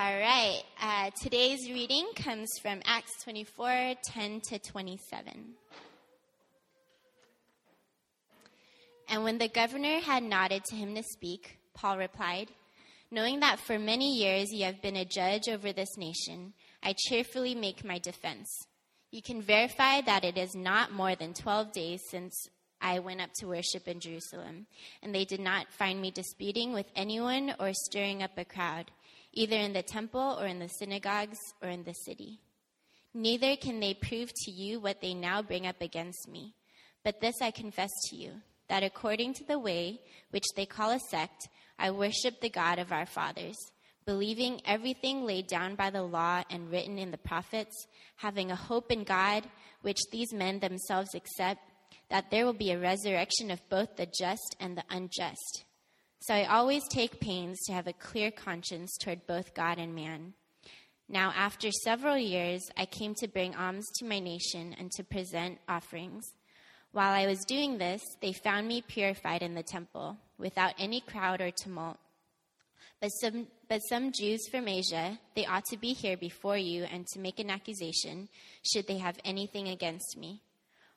All right. Uh, today's reading comes from Acts 24 10 to 27. And when the governor had nodded to him to speak, Paul replied, Knowing that for many years you have been a judge over this nation, I cheerfully make my defense. You can verify that it is not more than 12 days since I went up to worship in Jerusalem, and they did not find me disputing with anyone or stirring up a crowd, either in the temple or in the synagogues or in the city. Neither can they prove to you what they now bring up against me. But this I confess to you that according to the way which they call a sect, I worship the God of our fathers, believing everything laid down by the law and written in the prophets, having a hope in God, which these men themselves accept, that there will be a resurrection of both the just and the unjust. So I always take pains to have a clear conscience toward both God and man. Now, after several years, I came to bring alms to my nation and to present offerings. While I was doing this, they found me purified in the temple, without any crowd or tumult. But some, but some Jews from Asia, they ought to be here before you and to make an accusation, should they have anything against me.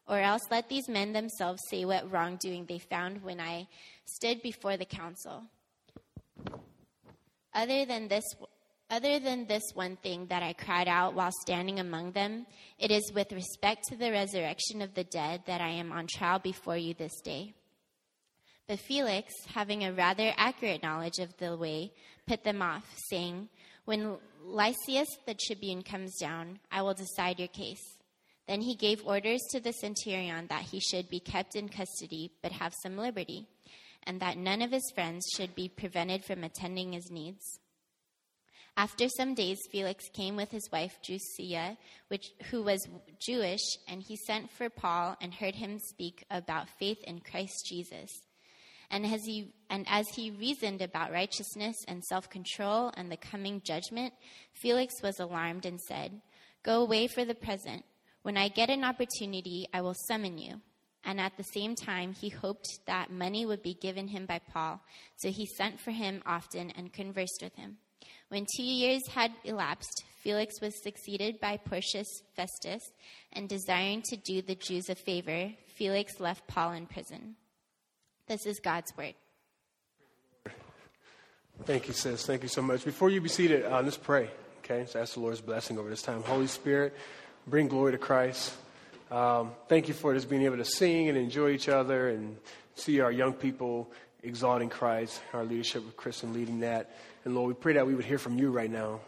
Or else let these men themselves say what wrongdoing they found when I stood before the council. Other than this, other than this one thing that I cried out while standing among them, it is with respect to the resurrection of the dead that I am on trial before you this day. But Felix, having a rather accurate knowledge of the way, put them off, saying, When Lysias the tribune comes down, I will decide your case. Then he gave orders to the centurion that he should be kept in custody, but have some liberty, and that none of his friends should be prevented from attending his needs. After some days, Felix came with his wife Drusilla, which, who was Jewish, and he sent for Paul and heard him speak about faith in Christ Jesus. And as he, and as he reasoned about righteousness and self control and the coming judgment, Felix was alarmed and said, Go away for the present. When I get an opportunity, I will summon you. And at the same time, he hoped that money would be given him by Paul, so he sent for him often and conversed with him. When two years had elapsed, Felix was succeeded by Porcius Festus, and desiring to do the Jews a favor, Felix left Paul in prison. This is God's word. Thank you, sis. Thank you so much. Before you be seated, uh, let's pray. Okay, so ask the Lord's blessing over this time. Holy Spirit, bring glory to Christ. Um, thank you for just being able to sing and enjoy each other and see our young people exalting Christ, our leadership with Chris and leading that. And Lord, we pray that we would hear from you right now.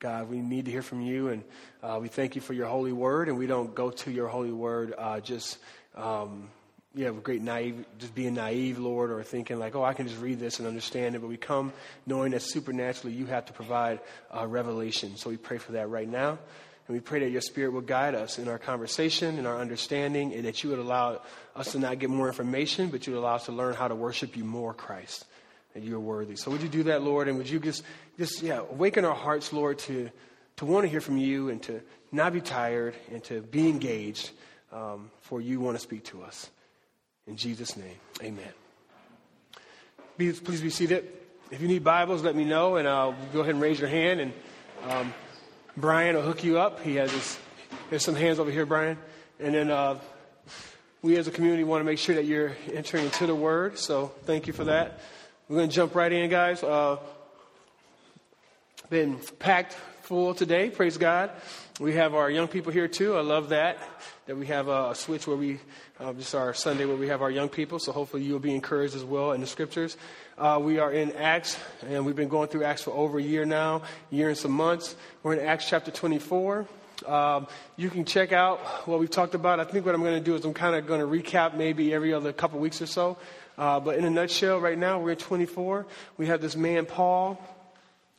God, we need to hear from you, and uh, we thank you for your holy word. And we don't go to your holy word uh, just, um, with great naive, just being naive, Lord, or thinking like, oh, I can just read this and understand it. But we come knowing that supernaturally you have to provide uh, revelation. So we pray for that right now. And we pray that your spirit will guide us in our conversation, in our understanding, and that you would allow us to not get more information, but you would allow us to learn how to worship you more, Christ that you're worthy. So would you do that, Lord? And would you just, just yeah, awaken our hearts, Lord, to, to want to hear from you and to not be tired and to be engaged, um, for you want to speak to us. In Jesus' name, amen. Please, please be seated. If you need Bibles, let me know, and I'll go ahead and raise your hand, and um, Brian will hook you up. He has his, there's some hands over here, Brian. And then uh, we as a community want to make sure that you're entering into the Word, so thank you for that. We're going to jump right in, guys. Uh, been packed full today. Praise God. We have our young people here too. I love that that we have a switch where we uh, this is our Sunday where we have our young people. So hopefully you'll be encouraged as well in the scriptures. Uh, we are in Acts, and we've been going through Acts for over a year now, year and some months. We're in Acts chapter 24. Um, you can check out what we've talked about. I think what I'm going to do is I'm kind of going to recap maybe every other couple weeks or so. Uh, but in a nutshell, right now we're at 24. We have this man, Paul,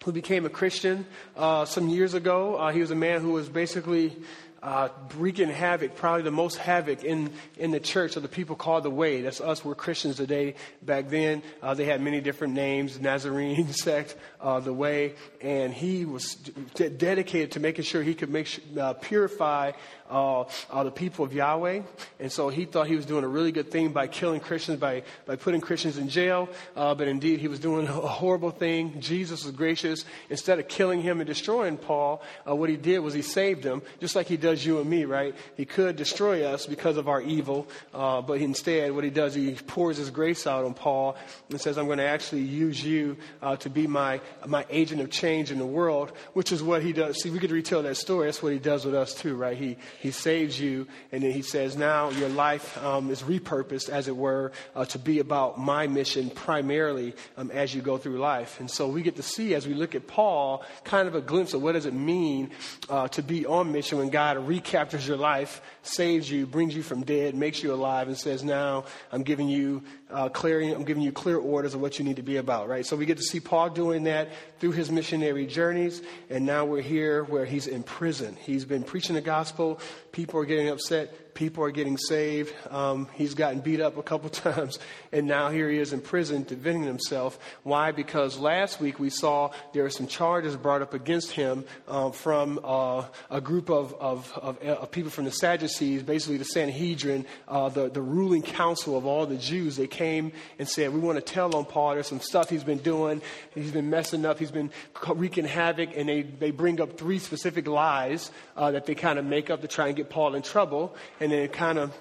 who became a Christian uh, some years ago. Uh, he was a man who was basically uh, wreaking havoc, probably the most havoc in, in the church of the people called the Way. That's us, we're Christians today. Back then, uh, they had many different names Nazarene sect, uh, the Way, and he was dedicated to making sure he could make sure, uh, purify uh, uh, the people of Yahweh. And so he thought he was doing a really good thing by killing Christians, by, by putting Christians in jail. Uh, but indeed, he was doing a horrible thing. Jesus was gracious. Instead of killing him and destroying Paul, uh, what he did was he saved him, just like he does you and me, right? He could destroy us because of our evil, but instead, what he does, he pours his grace out on Paul and says, I'm going to actually use you to be my, my agent of change in the world, which is what he does. See, we could retell that story. That's what he does with us, too, right? He, he saves you, and then He says, now your life um, is repurposed, as it were, uh, to be about my mission primarily um, as you go through life. And so we get to see, as we look at Paul, kind of a glimpse of what does it mean uh, to be on mission when God recaptures your life, saves you, brings you from dead, makes you alive, and says, now I'm giving you uh, clear, I'm giving you clear orders of what you need to be about, right? So we get to see Paul doing that through his missionary journeys, and now we're here where he's in prison. He's been preaching the gospel. People are getting upset. People are getting saved. Um, he's gotten beat up a couple times, and now here he is in prison defending himself. Why? Because last week we saw there were some charges brought up against him um, from uh, a group of, of, of, of, people from the Sadducees, basically the Sanhedrin, uh, the, the ruling council of all the Jews. They came and said, We want to tell on Paul. There's some stuff he's been doing. He's been messing up. He's been wreaking havoc. And they, they bring up three specific lies uh, that they kind of make up to try and get Paul in trouble. And then kind of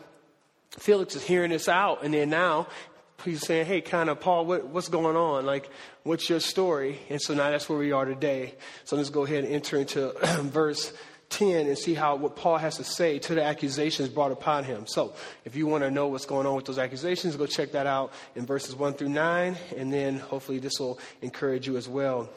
Felix is hearing this out, and then now he's saying, "Hey, kind of Paul, what, what's going on? Like, what's your story?" And so now that's where we are today. So let's go ahead and enter into verse 10 and see how what Paul has to say to the accusations brought upon him. So, if you want to know what's going on with those accusations, go check that out in verses 1 through 9, and then hopefully this will encourage you as well.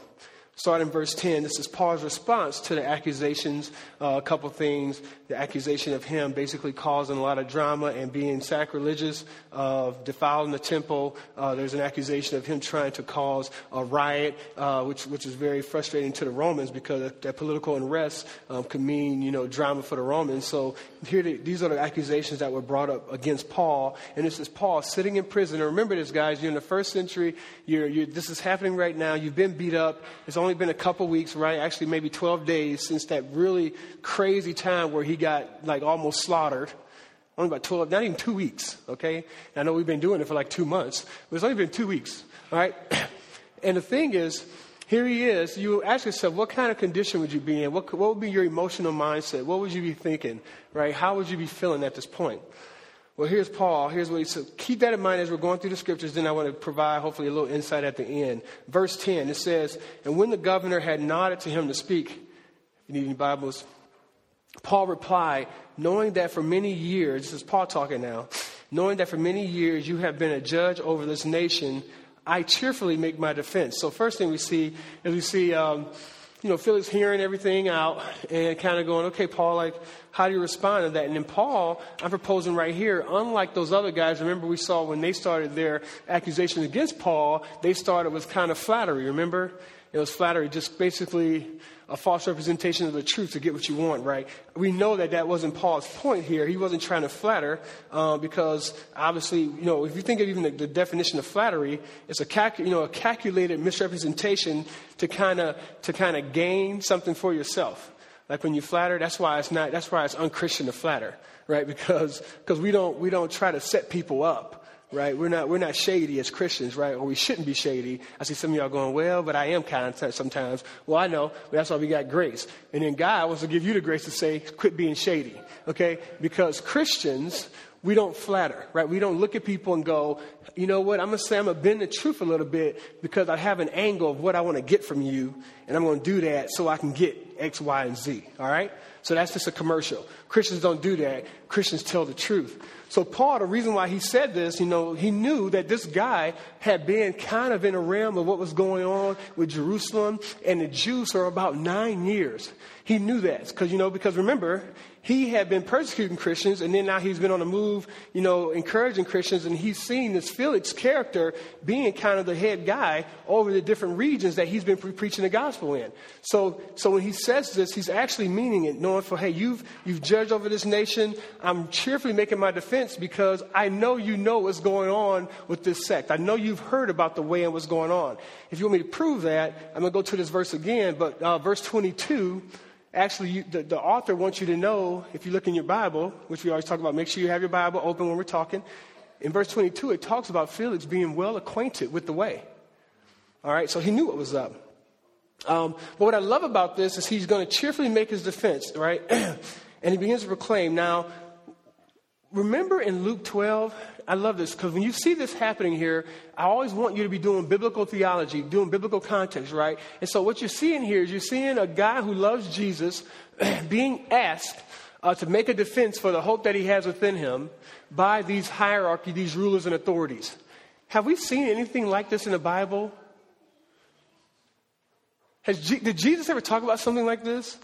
Starting in verse 10, this is Paul's response to the accusations. Uh, a couple things. The accusation of him basically causing a lot of drama and being sacrilegious, of defiling the temple. Uh, there's an accusation of him trying to cause a riot, uh, which, which is very frustrating to the Romans because that political unrest um, could mean, you know, drama for the Romans. So here, the, these are the accusations that were brought up against Paul. And this is Paul sitting in prison. And remember this, guys, you're in the first century. You're, you're, this is happening right now. You've been beat up. It's only been a couple weeks, right? Actually, maybe 12 days since that really crazy time where he got like almost slaughtered. Only about 12, not even two weeks, okay? I know we've been doing it for like two months, but it's only been two weeks, all right? And the thing is, here he is. You ask yourself, what kind of condition would you be in? What, what would be your emotional mindset? What would you be thinking, right? How would you be feeling at this point? Well, here's Paul. Here's what he said. Keep that in mind as we're going through the scriptures. Then I want to provide, hopefully, a little insight at the end. Verse 10, it says, And when the governor had nodded to him to speak, if you need any Bibles, Paul replied, Knowing that for many years, this is Paul talking now, knowing that for many years you have been a judge over this nation, I cheerfully make my defense. So, first thing we see is we see. Um, you know, Felix hearing everything out and kind of going, okay, Paul, like, how do you respond to that? And then Paul, I'm proposing right here, unlike those other guys, remember we saw when they started their accusation against Paul, they started with kind of flattery, remember? It was flattery, just basically a false representation of the truth to get what you want, right? We know that that wasn't Paul's point here. He wasn't trying to flatter uh, because obviously, you know, if you think of even the, the definition of flattery, it's a you know a calculated misrepresentation to kind of to kind of gain something for yourself. Like when you flatter, that's why it's not. That's why it's unchristian to flatter, right? Because because we don't we don't try to set people up right? We're not, we're not shady as Christians, right? Or we shouldn't be shady. I see some of y'all going, well, but I am kind sometimes. Well, I know, but that's why we got grace. And then God wants to give you the grace to say, quit being shady, okay? Because Christians, we don't flatter, right? We don't look at people and go, you know what, I'm going to say I'm going to bend the truth a little bit because I have an angle of what I want to get from you, and I'm going to do that so I can get X, Y, and Z, all right? So that's just a commercial. Christians don't do that. Christians tell the truth. So Paul, the reason why he said this, you know, he knew that this guy had been kind of in a realm of what was going on with Jerusalem and the Jews for about nine years. He knew that because, you know, because remember, he had been persecuting Christians, and then now he's been on the move, you know, encouraging Christians, and he's seen this Felix character being kind of the head guy over the different regions that he's been pre- preaching the gospel in. So, so when he says this, he's actually meaning it, knowing for, hey, you've, you've judged over this nation. I'm cheerfully making my defense because I know you know what's going on with this sect. I know you've heard about the way and what's going on. If you want me to prove that, I'm going to go to this verse again, but uh, verse 22 actually, you, the, the author wants you to know, if you look in your Bible, which we always talk about, make sure you have your Bible open when we're talking. In verse 22, it talks about Felix being well acquainted with the way. All right, so he knew what was up. Um, but what I love about this is he's going to cheerfully make his defense, right? and he begins to proclaim. Now, remember in Luke 12, I love this because when you see this happening here, I always want you to be doing biblical theology, doing biblical context, right? And so what you're seeing here is you're seeing a guy who loves Jesus being asked uh, to make a defense for the hope that he has within him by these hierarchy, these rulers and authorities. Have we seen anything like this in the Bible? G- did Jesus ever talk about something like this?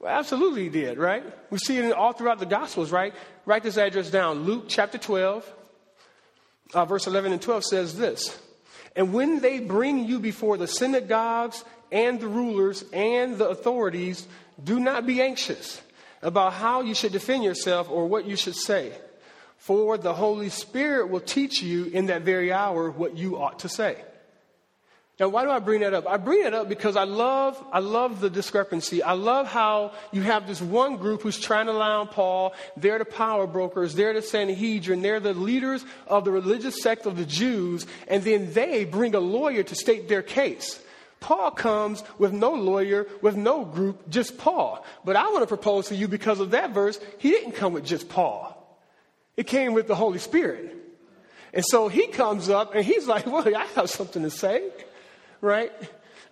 Well, absolutely he did, right? We see it all throughout the Gospels, right? Write this address down. Luke chapter 12, uh, verse 11 and 12 says this And when they bring you before the synagogues and the rulers and the authorities, do not be anxious about how you should defend yourself or what you should say. For the Holy Spirit will teach you in that very hour what you ought to say. Now, why do I bring that up? I bring it up because I love, I love the discrepancy. I love how you have this one group who's trying to lie on Paul. They're the power brokers. They're the Sanhedrin. They're the leaders of the religious sect of the Jews. And then they bring a lawyer to state their case. Paul comes with no lawyer, with no group, just Paul. But I want to propose to you because of that verse, he didn't come with just Paul. It came with the Holy Spirit. And so he comes up and he's like, well, I have something to say right?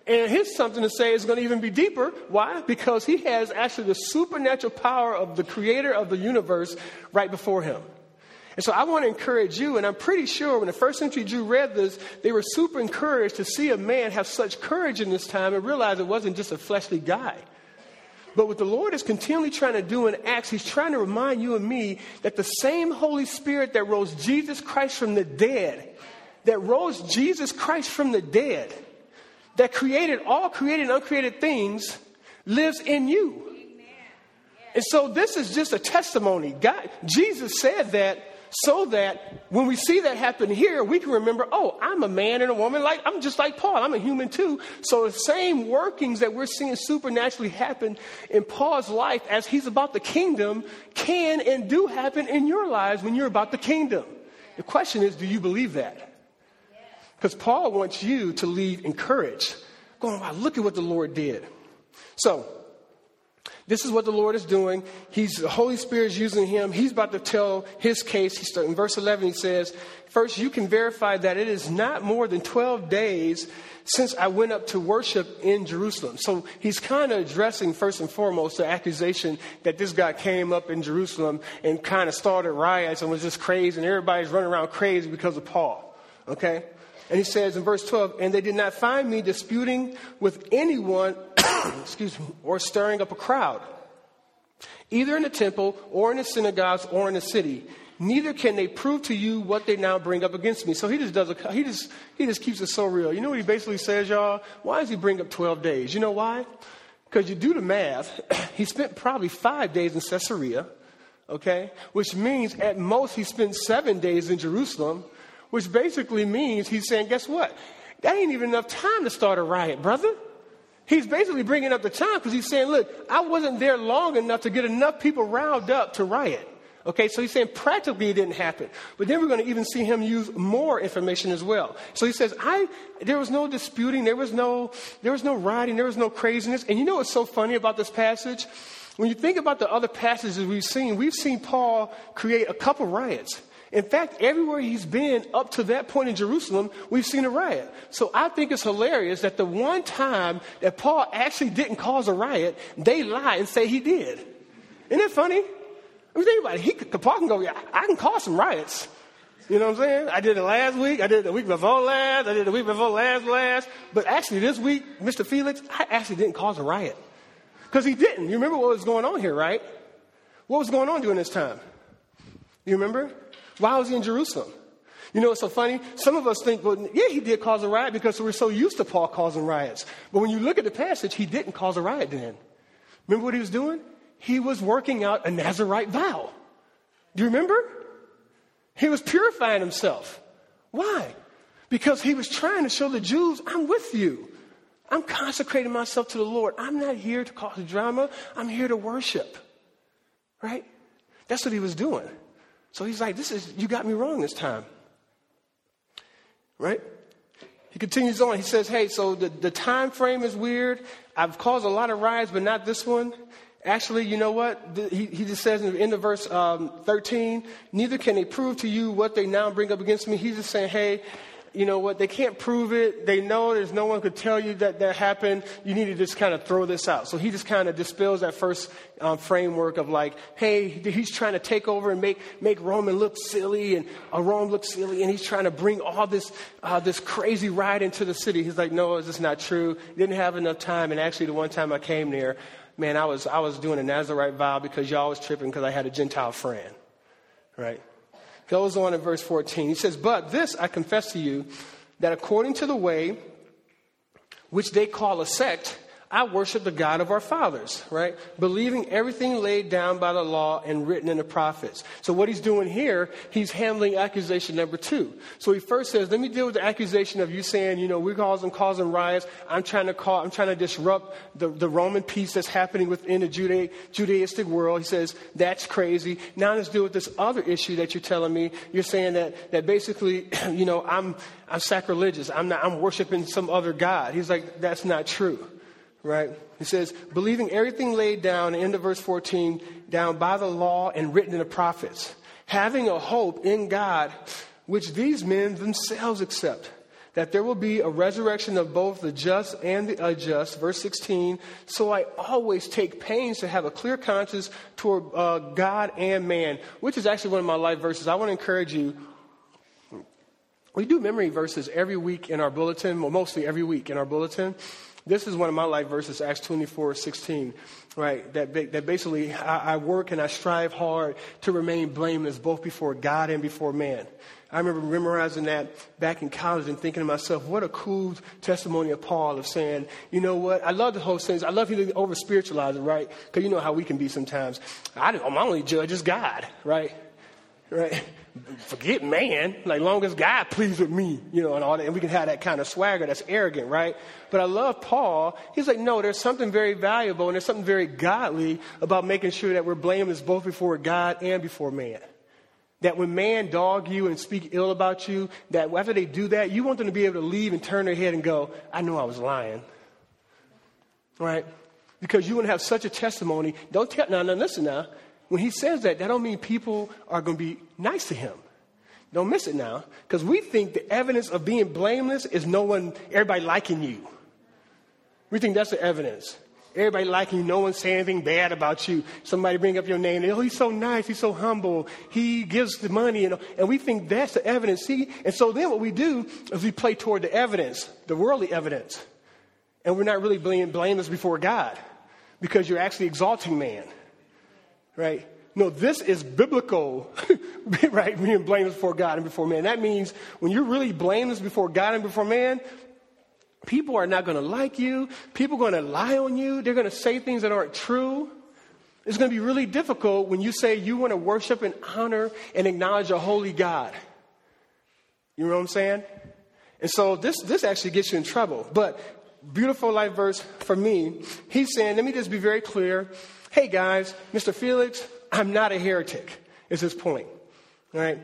And his something to say is going to even be deeper. Why? Because he has actually the supernatural power of the creator of the universe right before him. And so I want to encourage you, and I'm pretty sure when the first century Jew read this, they were super encouraged to see a man have such courage in this time and realize it wasn't just a fleshly guy. But what the Lord is continually trying to do in Acts, He's trying to remind you and me that the same Holy Spirit that rose Jesus Christ from the dead, that rose Jesus Christ from the dead, that created all created and uncreated things lives in you. And so this is just a testimony. God, Jesus said that so that when we see that happen here, we can remember, oh, I'm a man and a woman, like I'm just like Paul. I'm a human too. So the same workings that we're seeing supernaturally happen in Paul's life as he's about the kingdom can and do happen in your lives when you're about the kingdom. The question is, do you believe that? Because Paul wants you to leave encouraged, going, wow, look at what the Lord did. So, this is what the Lord is doing. He's the Holy Spirit is using him. He's about to tell his case. He start, in verse 11, he says, First, you can verify that it is not more than 12 days since I went up to worship in Jerusalem. So he's kind of addressing, first and foremost, the accusation that this guy came up in Jerusalem and kind of started riots and was just crazy, and everybody's running around crazy because of Paul. Okay? And he says in verse 12, and they did not find me disputing with anyone, excuse me, or stirring up a crowd, either in the temple or in the synagogues or in the city. Neither can they prove to you what they now bring up against me. So he just does a, he just he just keeps it so real. You know what he basically says, y'all? Why does he bring up 12 days? You know why? Because you do the math, he spent probably five days in Caesarea, okay? Which means at most he spent seven days in Jerusalem, which basically means he's saying, guess what? That ain't even enough time to start a riot, brother. He's basically bringing up the time because he's saying, look, I wasn't there long enough to get enough people riled up to riot. Okay, so he's saying practically it didn't happen. But then we're going to even see him use more information as well. So he says, I, there was no disputing, there was no, there was no rioting, there was no craziness. And you know what's so funny about this passage? When you think about the other passages we've seen, we've seen Paul create a couple riots. In fact, everywhere he's been up to that point in Jerusalem, we've seen a riot. So I think it's hilarious that the one time that Paul actually didn't cause a riot, they lie and say he did. Isn't that funny? I mean, it. He, Paul can go, yeah, I can cause some riots. You know what I'm saying? I did it last week. I did it the week before last. I did it the week before last last. But actually, this week, Mr. Felix, I actually didn't cause a riot. Because he didn't. You remember what was going on here, right? What was going on during this time? You remember? Why was he in Jerusalem? You know what's so funny? Some of us think, well, yeah, he did cause a riot because we're so used to Paul causing riots. But when you look at the passage, he didn't cause a riot then. Remember what he was doing? He was working out a Nazarite vow. Do you remember? He was purifying himself. Why? Because he was trying to show the Jews, I'm with you. I'm consecrating myself to the Lord. I'm not here to cause drama. I'm here to worship. Right? That's what he was doing. So he's like, this is, you got me wrong this time. Right? He continues on. He says, hey, so the, the time frame is weird. I've caused a lot of riots, but not this one. Actually, you know what? He, he just says in the end of verse um, 13, neither can they prove to you what they now bring up against me. He's just saying, hey, you know what, they can't prove it. They know there's no one could tell you that that happened. You need to just kind of throw this out. So he just kind of dispels that first um, framework of like, hey, he's trying to take over and make, make Roman look silly and uh, Rome look silly. And he's trying to bring all this, uh, this crazy ride into the city. He's like, no, it's just not true. Didn't have enough time. And actually, the one time I came there, man, I was, I was doing a Nazarite vow because y'all was tripping because I had a Gentile friend, right? Goes on in verse 14. He says, But this I confess to you, that according to the way which they call a sect, I worship the God of our fathers, right? Believing everything laid down by the law and written in the prophets. So what he's doing here, he's handling accusation number two. So he first says, let me deal with the accusation of you saying, you know, we're causing, causing riots. I'm trying to call, I'm trying to disrupt the, the Roman peace that's happening within the Juda- Judaistic world. He says, that's crazy. Now let's deal with this other issue that you're telling me. You're saying that, that basically, you know, I'm, I'm sacrilegious. I'm not, I'm worshiping some other God. He's like, that's not true right? He says, believing everything laid down, end of verse 14, down by the law and written in the prophets, having a hope in God, which these men themselves accept, that there will be a resurrection of both the just and the unjust. Verse 16, so I always take pains to have a clear conscience toward uh, God and man, which is actually one of my life verses. I want to encourage you. We do memory verses every week in our bulletin, well, mostly every week in our bulletin. This is one of my life verses, Acts 24, 16, right? That, that basically I, I work and I strive hard to remain blameless both before God and before man. I remember memorizing that back in college and thinking to myself, what a cool testimony of Paul of saying, you know what? I love the whole sense. I love you to over spiritualize it, right? Because you know how we can be sometimes. I, my only judge is God, right? Right? forget man, like long as God pleased with me, you know, and all that, and we can have that kind of swagger that's arrogant, right? But I love Paul. He's like, no, there's something very valuable and there's something very godly about making sure that we're blameless both before God and before man. That when man dog you and speak ill about you, that after they do that, you want them to be able to leave and turn their head and go, I know I was lying. Right? Because you want to have such a testimony. Don't tell, now, now listen now. When he says that, that don't mean people are going to be nice to him. Don't miss it now, because we think the evidence of being blameless is no one, everybody liking you. We think that's the evidence. Everybody liking you, no one saying anything bad about you. Somebody bring up your name, and, oh, he's so nice, he's so humble, he gives the money, and, and we think that's the evidence. See, and so then what we do is we play toward the evidence, the worldly evidence, and we're not really being blameless before God, because you're actually exalting man right? No, this is biblical, right? Being blameless before God and before man. That means when you're really blameless before God and before man, people are not going to like you. People are going to lie on you. They're going to say things that aren't true. It's going to be really difficult when you say you want to worship and honor and acknowledge a holy God. You know what I'm saying? And so this, this actually gets you in trouble. But beautiful life verse for me, he's saying, let me just be very clear hey guys, Mr. Felix, I'm not a heretic, is his point. Right?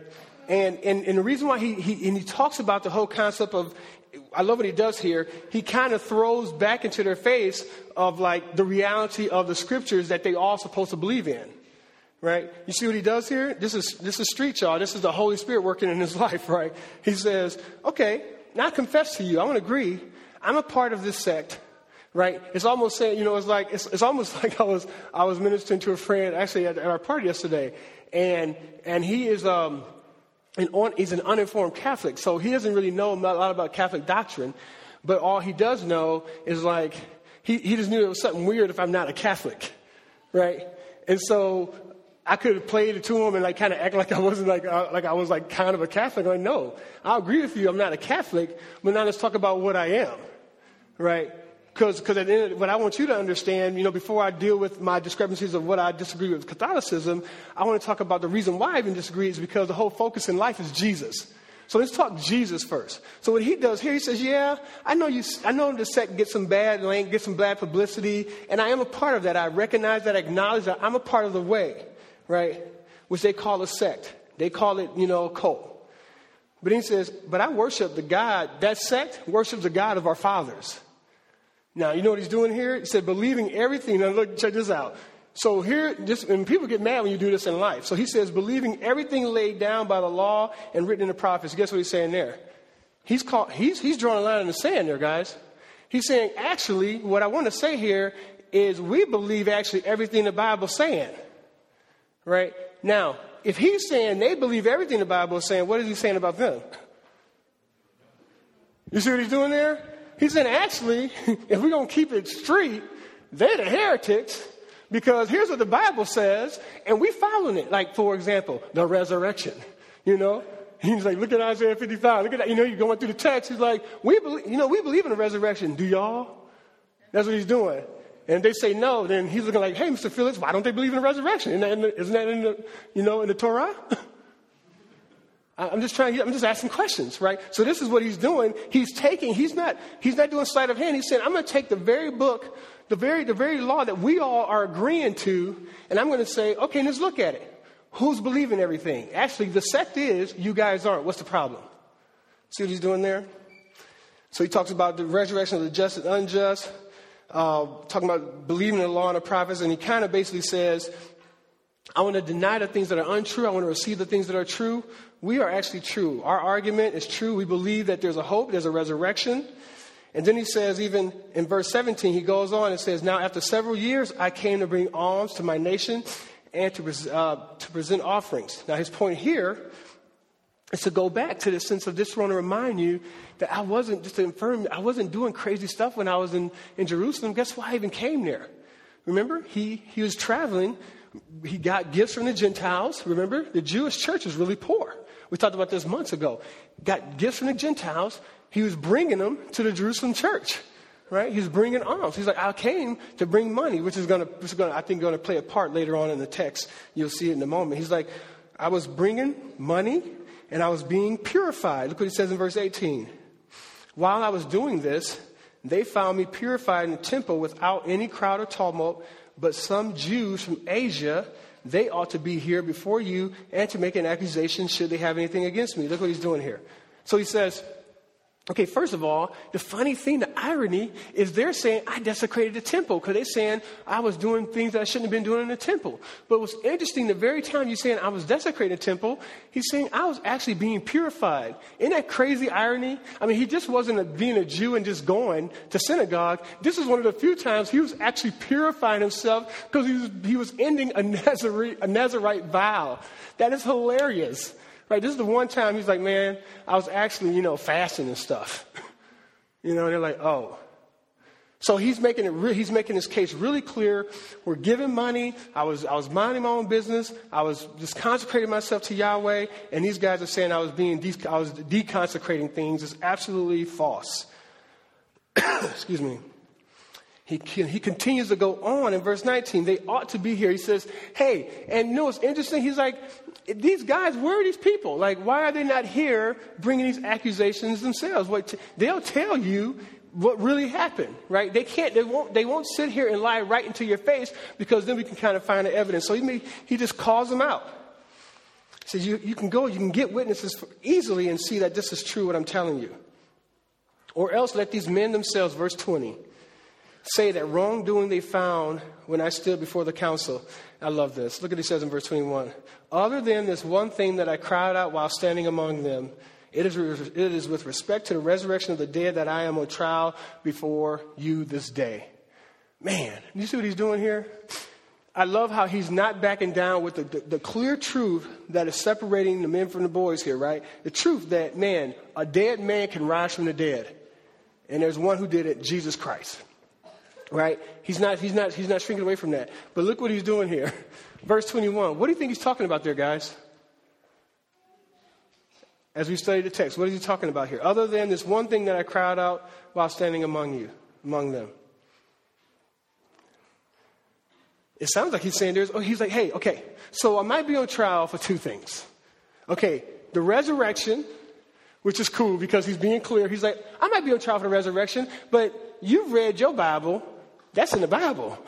And, and, and the reason why he, he, and he talks about the whole concept of, I love what he does here, he kind of throws back into their face of like the reality of the scriptures that they all supposed to believe in. Right? You see what he does here? This is, this is street y'all. This is the Holy Spirit working in his life, right? He says, okay, now I confess to you, I want to agree, I'm a part of this sect right? It's almost saying, you know, it's like it's, it's almost like I was I was ministering to a friend actually at, at our party yesterday, and and he is um an on, he's an uninformed Catholic, so he doesn't really know a lot about Catholic doctrine, but all he does know is like he he just knew it was something weird if I'm not a Catholic, right? And so I could have played it to him and like kind of act like I wasn't like uh, like I was like kind of a Catholic. Like, no, I agree with you. I'm not a Catholic, but now let's talk about what I am, right? Because what I want you to understand, you know, before I deal with my discrepancies of what I disagree with Catholicism, I want to talk about the reason why I even disagree is because the whole focus in life is Jesus. So let's talk Jesus first. So what he does here, he says, "Yeah, I know you. I know the sect gets some bad link, gets some bad publicity, and I am a part of that. I recognize that, I acknowledge that. I'm a part of the way, right? Which they call a sect. They call it, you know, a cult. But he says, but I worship the God. That sect worships the God of our fathers. Now, you know what he's doing here? He said, believing everything. Now, look, check this out. So here, just, and people get mad when you do this in life. So he says, believing everything laid down by the law and written in the prophets. Guess what he's saying there? He's, called, he's, he's drawing a line in the sand there, guys. He's saying, actually, what I want to say here is we believe actually everything the Bible's saying. Right? Now, if he's saying they believe everything the Bible is saying, what is he saying about them? You see what he's doing there? He said, actually, if we're going to keep it straight, they're the heretics because here's what the Bible says, and we're following it. Like, for example, the resurrection. You know? He's like, look at Isaiah 55. Look at that. You know, you're going through the text. He's like, we believe, you know, we believe in the resurrection. Do y'all? That's what he's doing. And they say no, then he's looking like, hey, Mr. Phillips, why don't they believe in the resurrection? Isn't that isn't that in the you know, in the Torah? I'm just trying, I'm just asking questions, right? So this is what he's doing. He's taking, he's not, he's not doing sleight of hand. He's saying, I'm going to take the very book, the very, the very law that we all are agreeing to, and I'm going to say, okay, let's look at it. Who's believing everything? Actually, the sect is, you guys aren't. What's the problem? See what he's doing there? So he talks about the resurrection of the just and unjust, uh, talking about believing in the law and the prophets, and he kind of basically says, I want to deny the things that are untrue. I want to receive the things that are true. We are actually true. Our argument is true. We believe that there's a hope, there's a resurrection. And then he says, even in verse 17, he goes on and says, Now, after several years, I came to bring alms to my nation and to, uh, to present offerings. Now, his point here is to go back to the sense of just want to remind you that I wasn't just to affirm, I wasn't doing crazy stuff when I was in, in Jerusalem. Guess why I even came there? Remember, he, he was traveling he got gifts from the Gentiles. Remember, the Jewish church was really poor. We talked about this months ago. Got gifts from the Gentiles. He was bringing them to the Jerusalem church, right? He was bringing alms. He's like, I came to bring money, which is going to, I think, going to play a part later on in the text. You'll see it in a moment. He's like, I was bringing money and I was being purified. Look what he says in verse 18. While I was doing this, they found me purified in the temple without any crowd or tumult but some Jews from Asia, they ought to be here before you and to make an accusation should they have anything against me. Look what he's doing here. So he says, Okay, first of all, the funny thing, the irony is they're saying I desecrated the temple because they're saying I was doing things that I shouldn't have been doing in the temple. But what's interesting, the very time you're saying I was desecrating the temple, he's saying I was actually being purified. Isn't that crazy irony? I mean, he just wasn't a, being a Jew and just going to synagogue. This is one of the few times he was actually purifying himself because he was, he was ending a Nazarite, a Nazarite vow. That is hilarious. Right? This is the one time he's like, man, I was actually, you know, fasting and stuff. you know, they're like, oh. So he's making it. Re- he's making his case really clear. We're giving money. I was I was minding my own business. I was just consecrating myself to Yahweh, and these guys are saying I was being de- I was deconsecrating things. It's absolutely false. Excuse me. He, he continues to go on in verse 19. They ought to be here. He says, Hey, and you know what's interesting? He's like, These guys, where are these people? Like, why are they not here bringing these accusations themselves? What, they'll tell you what really happened, right? They can't, they won't, they won't sit here and lie right into your face because then we can kind of find the evidence. So he, he just calls them out. He says, you, you can go, you can get witnesses easily and see that this is true, what I'm telling you. Or else let these men themselves, verse 20, say that wrongdoing they found when I stood before the council. I love this. Look at what he says in verse 21. Other than this one thing that I cried out while standing among them, it is, it is with respect to the resurrection of the dead that I am on trial before you this day. Man, you see what he's doing here? I love how he's not backing down with the, the, the, clear truth that is separating the men from the boys here, right? The truth that, man, a dead man can rise from the dead. And there's one who did it, Jesus Christ. Right? He's not, he's, not, he's not shrinking away from that. But look what he's doing here. Verse 21. What do you think he's talking about there, guys? As we study the text, what is he talking about here? Other than this one thing that I cried out while standing among you, among them. It sounds like he's saying there's, oh, he's like, hey, okay, so I might be on trial for two things. Okay, the resurrection, which is cool because he's being clear. He's like, I might be on trial for the resurrection, but you've read your Bible. That's in the Bible.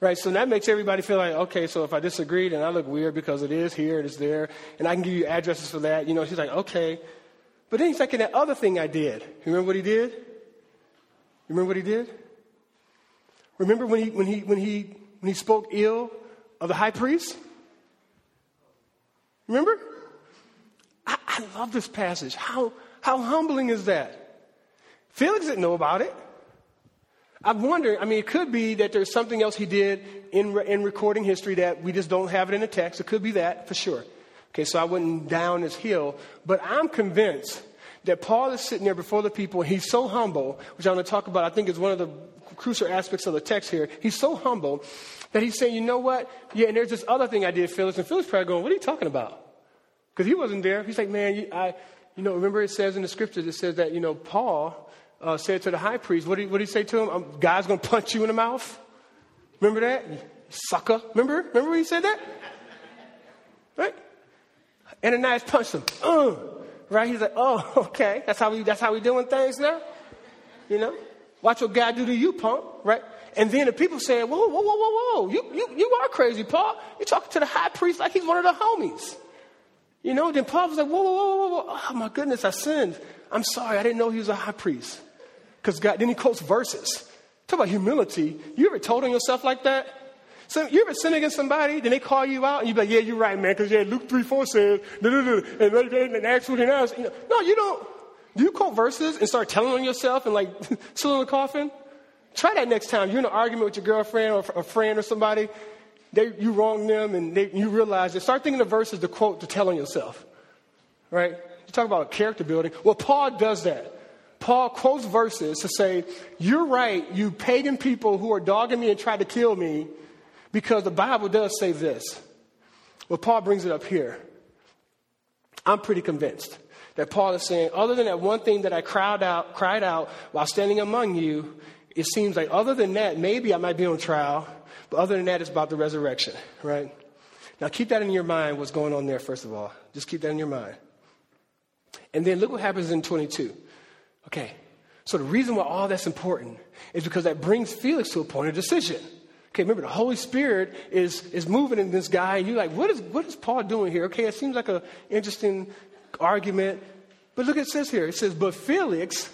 Right? So that makes everybody feel like, okay, so if I disagree, then I look weird because it is here, it is there, and I can give you addresses for that. You know, she's like, okay. But then he's like, that other thing I did. Remember what he did? You remember what he did? Remember when he, when he, when he, when he spoke ill of the high priest? Remember? I, I love this passage. How, how humbling is that? Felix didn't know about it. I'm wondering, I mean, it could be that there's something else he did in, in recording history that we just don't have it in the text. It could be that, for sure. Okay, so I went down this hill, but I'm convinced that Paul is sitting there before the people and he's so humble, which I'm going to talk about, I think is one of the crucial aspects of the text here. He's so humble that he's saying, you know what? Yeah, and there's this other thing I did, Felix. And Felix probably going, what are you talking about? Because he wasn't there. He's like, man, you, I, you know, remember it says in the scriptures, it says that, you know, Paul uh, said to the high priest, what did, what did he say to him? Um, God's going to punch you in the mouth. Remember that? Sucker. Remember? Remember when he said that? Right? Ananias punched him. Uh, right? He's like, oh, okay. That's how we, that's how we doing things now? You know? Watch what God do to you, punk. Right? And then the people said, whoa, whoa, whoa, whoa, whoa. You, you, you are crazy, Paul. You're talking to the high priest like he's one of the homies. You know, then Paul was like, whoa, whoa, whoa, whoa, whoa. Oh, my goodness, I sinned. I'm sorry. I didn't know he was a high priest. Because God, then he quotes verses. Talk about humility. You ever told on yourself like that? So you ever sin against somebody, then they call you out, and you be like, yeah, you're right, man, because yeah, Luke 3 4 says, and, and Acts 29. You know, no, you don't. Do you quote verses and start telling on yourself and like sit in the coffin? Try that next time. You're in an argument with your girlfriend or a friend or somebody. They, you wrong them and they, you realize it. Start thinking of verses to quote to tell on yourself. Right? You talk about character building. Well, Paul does that. Paul quotes verses to say, You're right, you pagan people who are dogging me and trying to kill me, because the Bible does say this. Well, Paul brings it up here. I'm pretty convinced that Paul is saying, other than that one thing that I cried out, cried out while standing among you, it seems like other than that, maybe I might be on trial, but other than that, it's about the resurrection, right? Now keep that in your mind, what's going on there, first of all. Just keep that in your mind. And then look what happens in 22. Okay, so the reason why all that's important is because that brings Felix to a point of decision. Okay, remember the Holy Spirit is, is moving in this guy, and you're like, what is, what is Paul doing here? Okay, it seems like an interesting argument. But look, it says here it says, But Felix,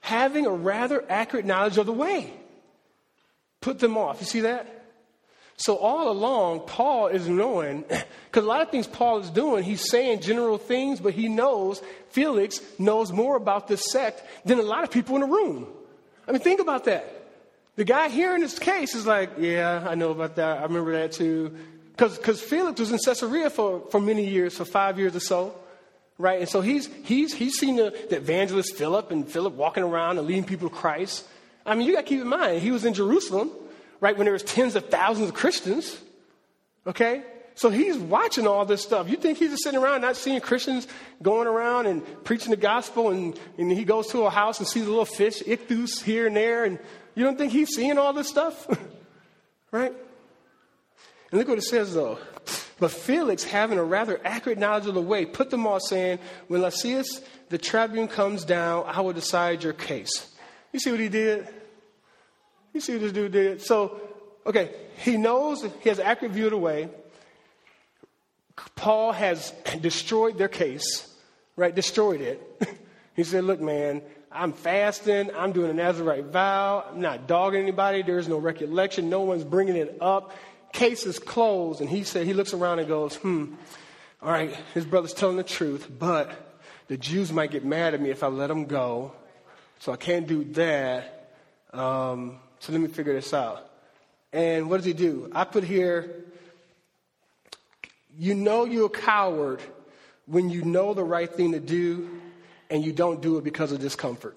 having a rather accurate knowledge of the way, put them off. You see that? So all along, Paul is knowing, because a lot of things Paul is doing, he's saying general things, but he knows, Felix knows more about this sect than a lot of people in the room. I mean, think about that. The guy hearing this case is like, yeah, I know about that. I remember that too. Because Felix was in Caesarea for, for many years, for five years or so. Right? And so he's, he's, he's seen the, the evangelist Philip and Philip walking around and leading people to Christ. I mean, you got to keep in mind, he was in Jerusalem right when there was tens of thousands of Christians. Okay? So he's watching all this stuff. You think he's just sitting around not seeing Christians going around and preaching the gospel and, and he goes to a house and sees a little fish, ichthus here and there, and you don't think he's seeing all this stuff? right? And look what it says though. But Felix, having a rather accurate knowledge of the way, put them all saying, When Lysias the tribune comes down, I will decide your case. You see what he did? You see what this dude did? So, okay, he knows, he has an accurate view of the way. Paul has destroyed their case, right? Destroyed it. he said, Look, man, I'm fasting. I'm doing a Nazarite vow. I'm not dogging anybody. There's no recollection. No one's bringing it up. Case is closed. And he said, he looks around and goes, hmm, all right, his brother's telling the truth, but the Jews might get mad at me if I let him go. So I can't do that. Um, so let me figure this out. And what does he do? I put here, you know you're a coward when you know the right thing to do and you don't do it because of discomfort.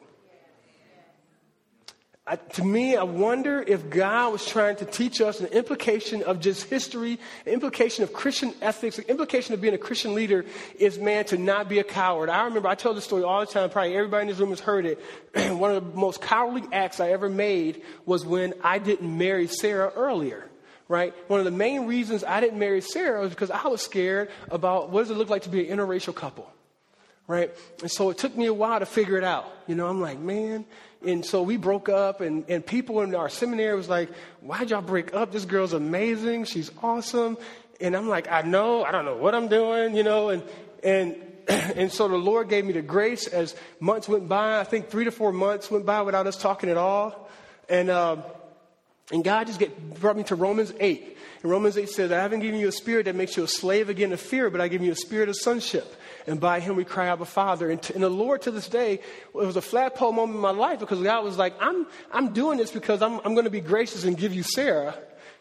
I, to me, I wonder if God was trying to teach us an implication of just history, implication of Christian ethics, an implication of being a Christian leader is, man, to not be a coward. I remember I tell this story all the time. Probably everybody in this room has heard it. One of the most cowardly acts I ever made was when I didn't marry Sarah earlier right? One of the main reasons I didn't marry Sarah was because I was scared about what does it look like to be an interracial couple, right? And so it took me a while to figure it out. You know, I'm like, man. And so we broke up, and, and people in our seminary was like, why'd y'all break up? This girl's amazing. She's awesome. And I'm like, I know. I don't know what I'm doing, you know, and, and, and so the Lord gave me the grace as months went by. I think three to four months went by without us talking at all. And, um, and God just get, brought me to Romans 8. And Romans 8 says, I haven't given you a spirit that makes you a slave again to fear, but I give you a spirit of sonship. And by him we cry out, Father. And, to, and the Lord to this day, it was a flagpole moment in my life because God was like, I'm, I'm doing this because I'm, I'm going to be gracious and give you Sarah,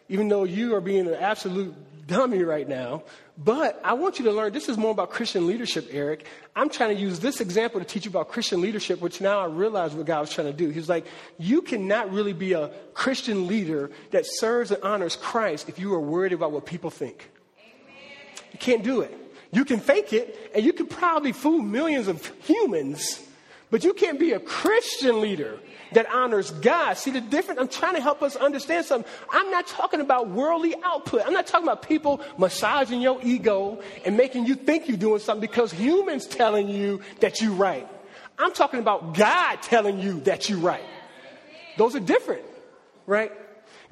even though you are being an absolute dummy right now. But I want you to learn this is more about Christian leadership, Eric. I'm trying to use this example to teach you about Christian leadership, which now I realize what God was trying to do. He's like, you cannot really be a Christian leader that serves and honors Christ if you are worried about what people think. Amen. You can't do it. You can fake it, and you can probably fool millions of humans, but you can't be a Christian leader that honors God. See the difference? I'm trying to help us understand something. I'm not talking about worldly output. I'm not talking about people massaging your ego and making you think you're doing something because humans telling you that you're right. I'm talking about God telling you that you're right. Those are different, right?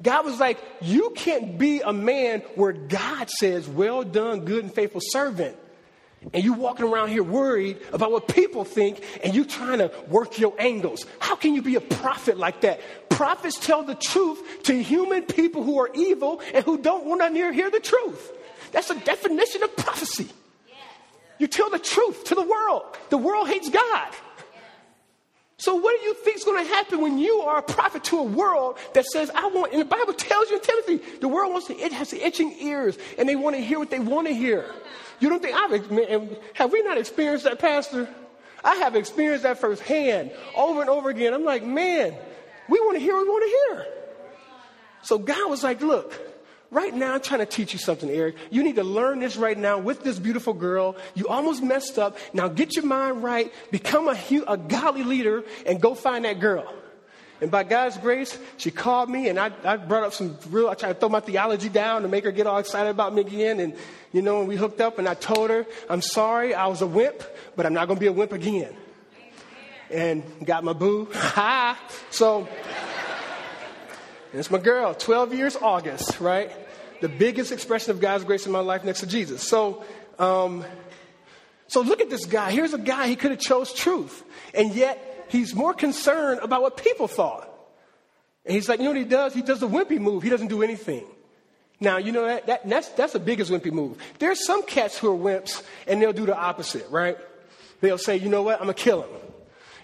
God was like, you can't be a man where God says, well done, good and faithful servant and you walking around here worried about what people think and you trying to work your angles. How can you be a prophet like that? Prophets tell the truth to human people who are evil and who don't want to hear the truth. That's a definition of prophecy. You tell the truth to the world. The world hates god. So what do you think is going to happen when you are a prophet to a world that says, I want, and the Bible tells you in Timothy, the world wants to, it has itching ears and they want to hear what they want to hear. You don't think I've, have we not experienced that, Pastor? I have experienced that firsthand over and over again. I'm like, man, we want to hear what we want to hear. So God was like, look, right now I'm trying to teach you something, Eric. You need to learn this right now with this beautiful girl. You almost messed up. Now get your mind right, become a, a godly leader, and go find that girl. And by God's grace, she called me and I, I brought up some real, I tried to throw my theology down to make her get all excited about me again. And, you know, and we hooked up and I told her, I'm sorry, I was a wimp, but I'm not going to be a wimp again. And got my boo. Ha! so, it's my girl, 12 years August, right? The biggest expression of God's grace in my life next to Jesus. So, um, so look at this guy. Here's a guy, he could have chose truth. And yet, he's more concerned about what people thought. And he's like, you know what he does? He does the wimpy move. He doesn't do anything. Now, you know, that, that, that's, that's the biggest wimpy move. There's some cats who are wimps, and they'll do the opposite, right? They'll say, you know what? I'm going to kill him.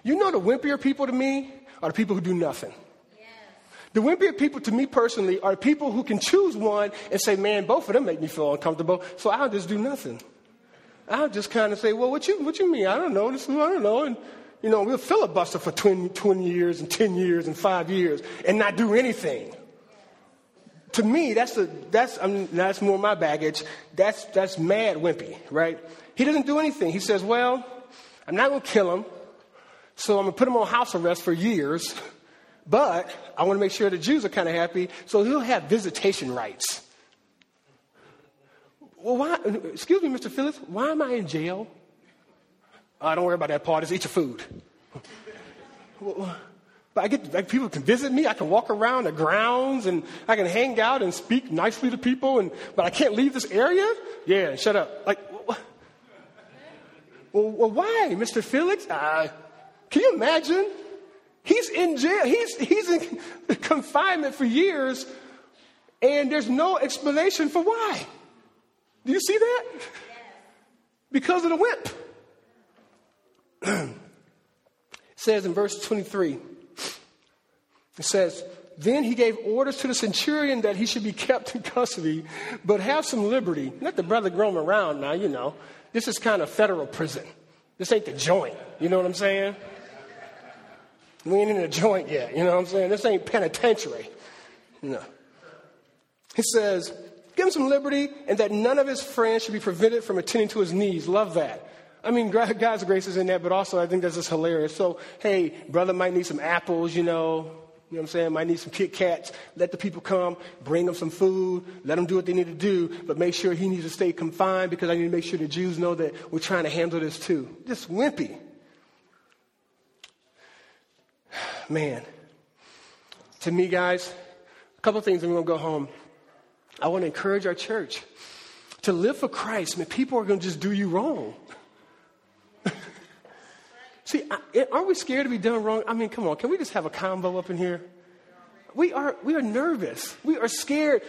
You know the wimpier people to me are the people who do nothing. Yes. The wimpier people to me personally are people who can choose one and say, man, both of them make me feel uncomfortable, so I'll just do nothing. I'll just kind of say, well, what you, what you mean? I don't know. This, I don't know. And you know, we'll filibuster for 20, 20 years and 10 years and five years and not do anything. To me, that's, that's, I mean, that's more my baggage. That's, that's mad wimpy, right? He doesn't do anything. He says, well, I'm not going to kill him, so I'm going to put him on house arrest for years, but I want to make sure the Jews are kind of happy, so he'll have visitation rights. Well, why, excuse me, Mr. Felix, why am I in jail? Oh, don't worry about that part. Just eat your food. but I get like, people can visit me. I can walk around the grounds and I can hang out and speak nicely to people. And but I can't leave this area. Yeah, shut up. Like, well, well why, Mr. Felix? Uh, can you imagine? He's in jail. He's he's in confinement for years, and there's no explanation for why. Do you see that? Because of the whip. Says in verse 23, it says, Then he gave orders to the centurion that he should be kept in custody, but have some liberty. Let the brother roam around now, you know. This is kind of federal prison. This ain't the joint. You know what I'm saying? We ain't in a joint yet. You know what I'm saying? This ain't penitentiary. No. He says, give him some liberty and that none of his friends should be prevented from attending to his needs. Love that. I mean, God's grace is in that, but also I think that's just hilarious. So, hey, brother might need some apples, you know, you know what I'm saying? Might need some Kit Kats. Let the people come, bring them some food, let them do what they need to do, but make sure he needs to stay confined because I need to make sure the Jews know that we're trying to handle this too. Just wimpy. Man. To me, guys, a couple things and we're going to go home. I want to encourage our church to live for Christ. Man, people are going to just do you wrong. See, aren't we scared to be done wrong? I mean, come on, can we just have a combo up in here? We are, we are nervous. We are scared.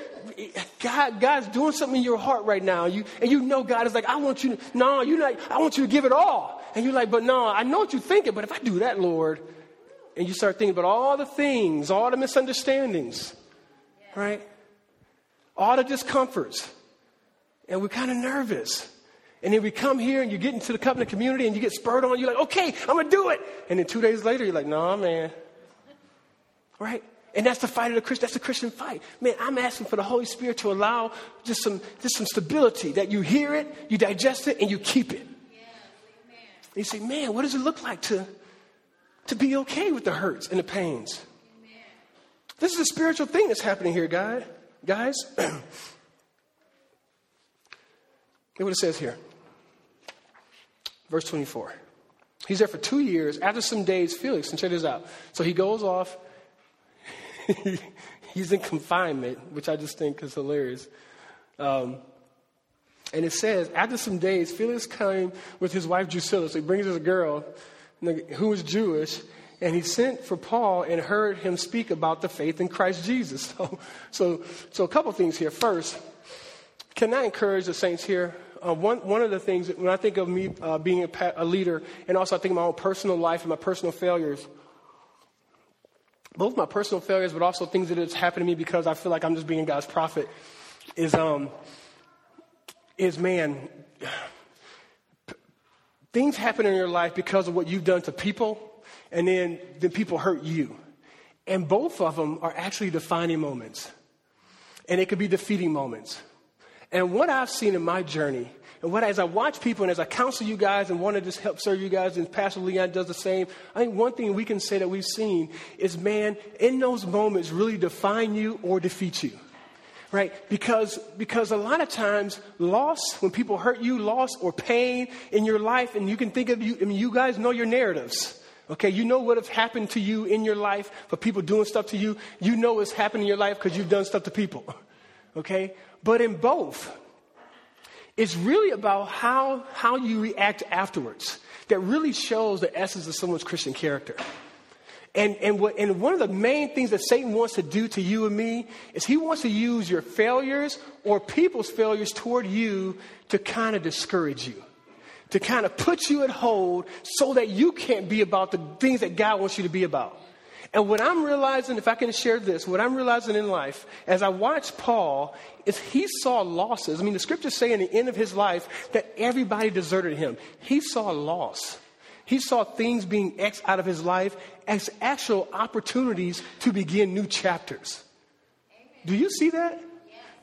God, God's doing something in your heart right now. You, and you know God is like, I want you to, no, you're not, I want you to give it all. And you're like, but no, I know what you're thinking, but if I do that, Lord, and you start thinking about all the things, all the misunderstandings, right? All the discomforts. And we're kind of nervous. And then we come here and you get into the covenant community and you get spurred on. You're like, okay, I'm going to do it. And then two days later, you're like, nah, man. Right? And that's the fight of the Christian. That's the Christian fight. Man, I'm asking for the Holy Spirit to allow just some, just some stability that you hear it, you digest it, and you keep it. you say, man, what does it look like to, to be okay with the hurts and the pains? Amen. This is a spiritual thing that's happening here, guy, guys. Look what it says here. Verse 24. He's there for two years. After some days, Felix, and check this out. So he goes off. He's in confinement, which I just think is hilarious. Um, and it says, after some days, Felix came with his wife Drusilla. So he brings this girl who was Jewish, and he sent for Paul and heard him speak about the faith in Christ Jesus. So, so, so a couple things here. First, can I encourage the saints here? Uh, one, one of the things when I think of me uh, being a, a, leader, and also I think of my own personal life and my personal failures, both my personal failures, but also things that have happened to me because I feel like I'm just being God's prophet, is um, is man, things happen in your life because of what you've done to people, and then then people hurt you, and both of them are actually defining moments, and it could be defeating moments. And what I've seen in my journey, and what as I watch people and as I counsel you guys and want to just help serve you guys, and Pastor Leon does the same, I think one thing we can say that we've seen is man, in those moments really define you or defeat you. Right? Because, because a lot of times, loss, when people hurt you, loss or pain in your life, and you can think of you, I mean, you guys know your narratives. Okay, you know what has happened to you in your life for people doing stuff to you. You know what's happened in your life because you've done stuff to people. Okay? But in both, it's really about how, how you react afterwards that really shows the essence of someone's Christian character. And, and, what, and one of the main things that Satan wants to do to you and me is he wants to use your failures or people's failures toward you to kind of discourage you, to kind of put you at hold so that you can't be about the things that God wants you to be about. And what I'm realizing, if I can share this, what I'm realizing in life as I watch Paul is he saw losses. I mean, the scriptures say in the end of his life that everybody deserted him. He saw loss. He saw things being X out of his life as actual opportunities to begin new chapters. Do you see that?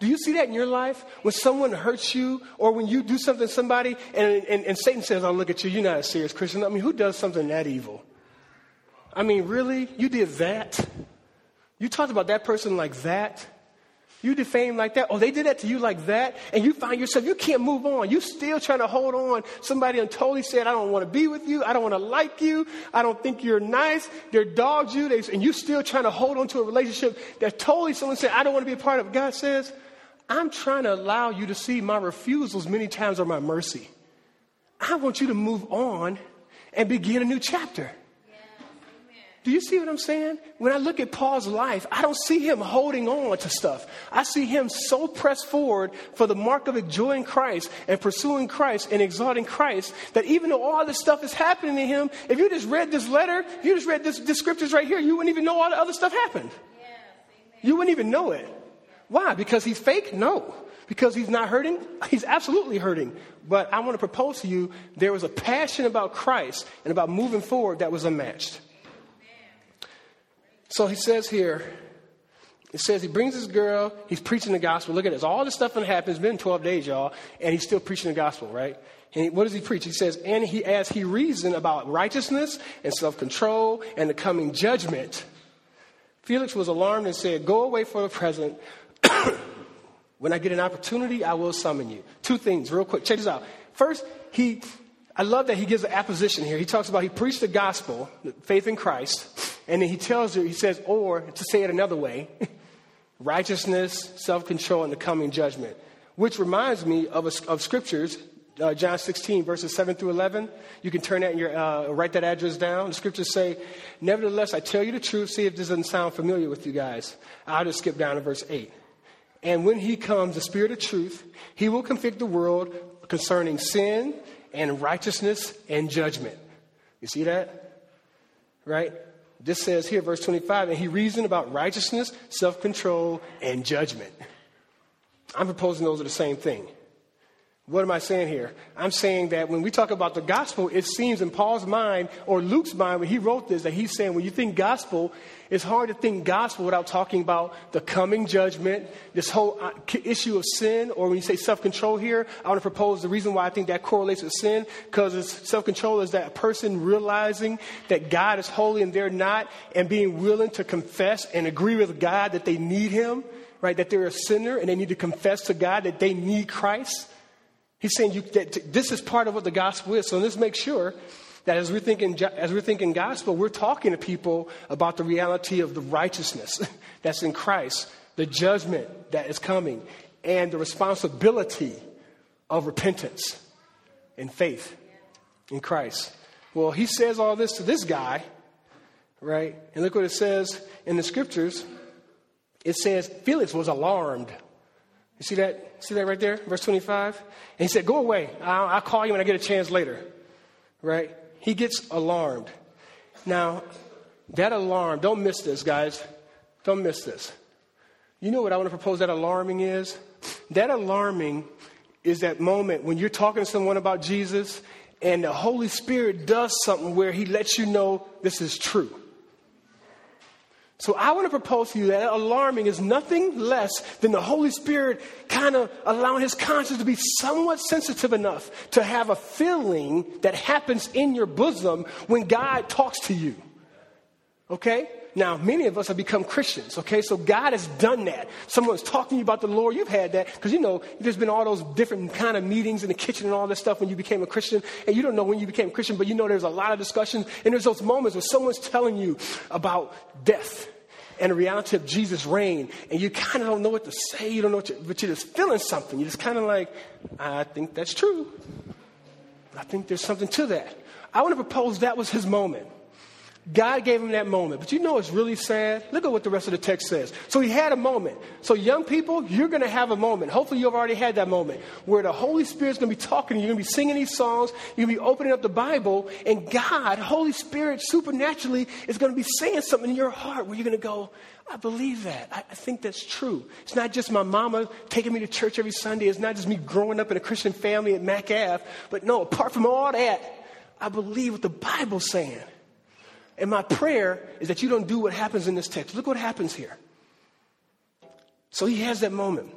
Do you see that in your life? When someone hurts you or when you do something to somebody and, and, and Satan says, Oh, look at you, you're not a serious Christian. I mean, who does something that evil? I mean, really? You did that? You talked about that person like that? You defamed like that? Oh, they did that to you like that? And you find yourself, you can't move on. You still trying to hold on. Somebody totally said, I don't want to be with you. I don't want to like you. I don't think you're nice. They're dogs you. They, and you still trying to hold on to a relationship that totally someone said, I don't want to be a part of. God says, I'm trying to allow you to see my refusals many times are my mercy. I want you to move on and begin a new chapter. Do you see what I'm saying? When I look at Paul's life, I don't see him holding on to stuff. I see him so pressed forward for the mark of enjoying Christ and pursuing Christ and exalting Christ that even though all this stuff is happening to him, if you just read this letter, if you just read this, this scriptures right here, you wouldn't even know all the other stuff happened. Yes, you wouldn't even know it. Why? Because he's fake? No. Because he's not hurting? He's absolutely hurting. But I want to propose to you there was a passion about Christ and about moving forward that was unmatched. So he says here, it says he brings this girl, he's preaching the gospel. Look at this. All this stuff that happens, it's been 12 days, y'all, and he's still preaching the gospel, right? And what does he preach? He says, and he as he reasoned about righteousness and self-control and the coming judgment. Felix was alarmed and said, Go away for the present. when I get an opportunity, I will summon you. Two things, real quick. Check this out. First, he I love that he gives an apposition here. He talks about he preached the gospel, faith in Christ, and then he tells her, he says, or to say it another way, righteousness, self control, and the coming judgment. Which reminds me of, a, of scriptures, uh, John 16, verses 7 through 11. You can turn that your, uh, write that address down. The scriptures say, Nevertheless, I tell you the truth. See if this doesn't sound familiar with you guys. I'll just skip down to verse 8. And when he comes, the Spirit of truth, he will convict the world concerning sin and righteousness and judgment. You see that? Right? This says here, verse 25, and he reasoned about righteousness, self control, and judgment. I'm proposing those are the same thing. What am I saying here? I'm saying that when we talk about the gospel, it seems in Paul's mind or Luke's mind when he wrote this that he's saying when you think gospel, it's hard to think gospel without talking about the coming judgment, this whole uh, issue of sin, or when you say self control here, I want to propose the reason why I think that correlates with sin, because self control is that person realizing that God is holy and they're not, and being willing to confess and agree with God that they need Him, right? That they're a sinner and they need to confess to God that they need Christ. He's saying you, that this is part of what the gospel is. So let's make sure that as we're thinking, as we're thinking gospel, we're talking to people about the reality of the righteousness that's in Christ, the judgment that is coming, and the responsibility of repentance and faith in Christ. Well, he says all this to this guy, right? And look what it says in the scriptures. It says Felix was alarmed you see that? See that right there? Verse 25? And he said, Go away. I'll, I'll call you when I get a chance later. Right? He gets alarmed. Now, that alarm, don't miss this, guys. Don't miss this. You know what I want to propose that alarming is? That alarming is that moment when you're talking to someone about Jesus and the Holy Spirit does something where he lets you know this is true. So I want to propose to you that alarming is nothing less than the Holy Spirit kind of allowing his conscience to be somewhat sensitive enough to have a feeling that happens in your bosom when God talks to you. Okay? Now, many of us have become Christians, okay? So God has done that. Someone's talking to you about the Lord. You've had that because, you know, there's been all those different kind of meetings in the kitchen and all this stuff when you became a Christian. And you don't know when you became a Christian, but you know there's a lot of discussions. And there's those moments where someone's telling you about death and the reality of Jesus' reign, and you kind of don't know what to say, you don't know what to, but you're just feeling something. You're just kind of like, I think that's true. I think there's something to that. I want to propose that was his moment. God gave him that moment. But you know it's really sad? Look at what the rest of the text says. So he had a moment. So, young people, you're going to have a moment. Hopefully, you've already had that moment where the Holy Spirit's going to be talking. To you. You're going to be singing these songs. You're going to be opening up the Bible. And God, Holy Spirit, supernaturally, is going to be saying something in your heart where you're going to go, I believe that. I, I think that's true. It's not just my mama taking me to church every Sunday. It's not just me growing up in a Christian family at Mack Ave. But no, apart from all that, I believe what the Bible's saying. And my prayer is that you don't do what happens in this text. Look what happens here. So he has that moment.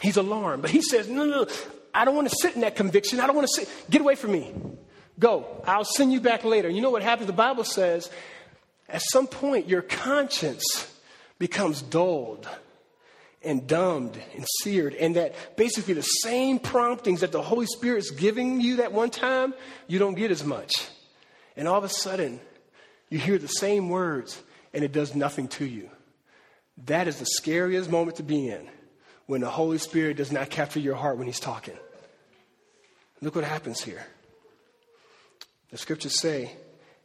He's alarmed, but he says, No, no, no, I don't want to sit in that conviction. I don't want to sit. Get away from me. Go. I'll send you back later. You know what happens? The Bible says, at some point, your conscience becomes dulled and dumbed and seared, and that basically the same promptings that the Holy Spirit is giving you that one time, you don't get as much. And all of a sudden, you hear the same words and it does nothing to you. That is the scariest moment to be in when the Holy Spirit does not capture your heart when He's talking. Look what happens here. The scriptures say,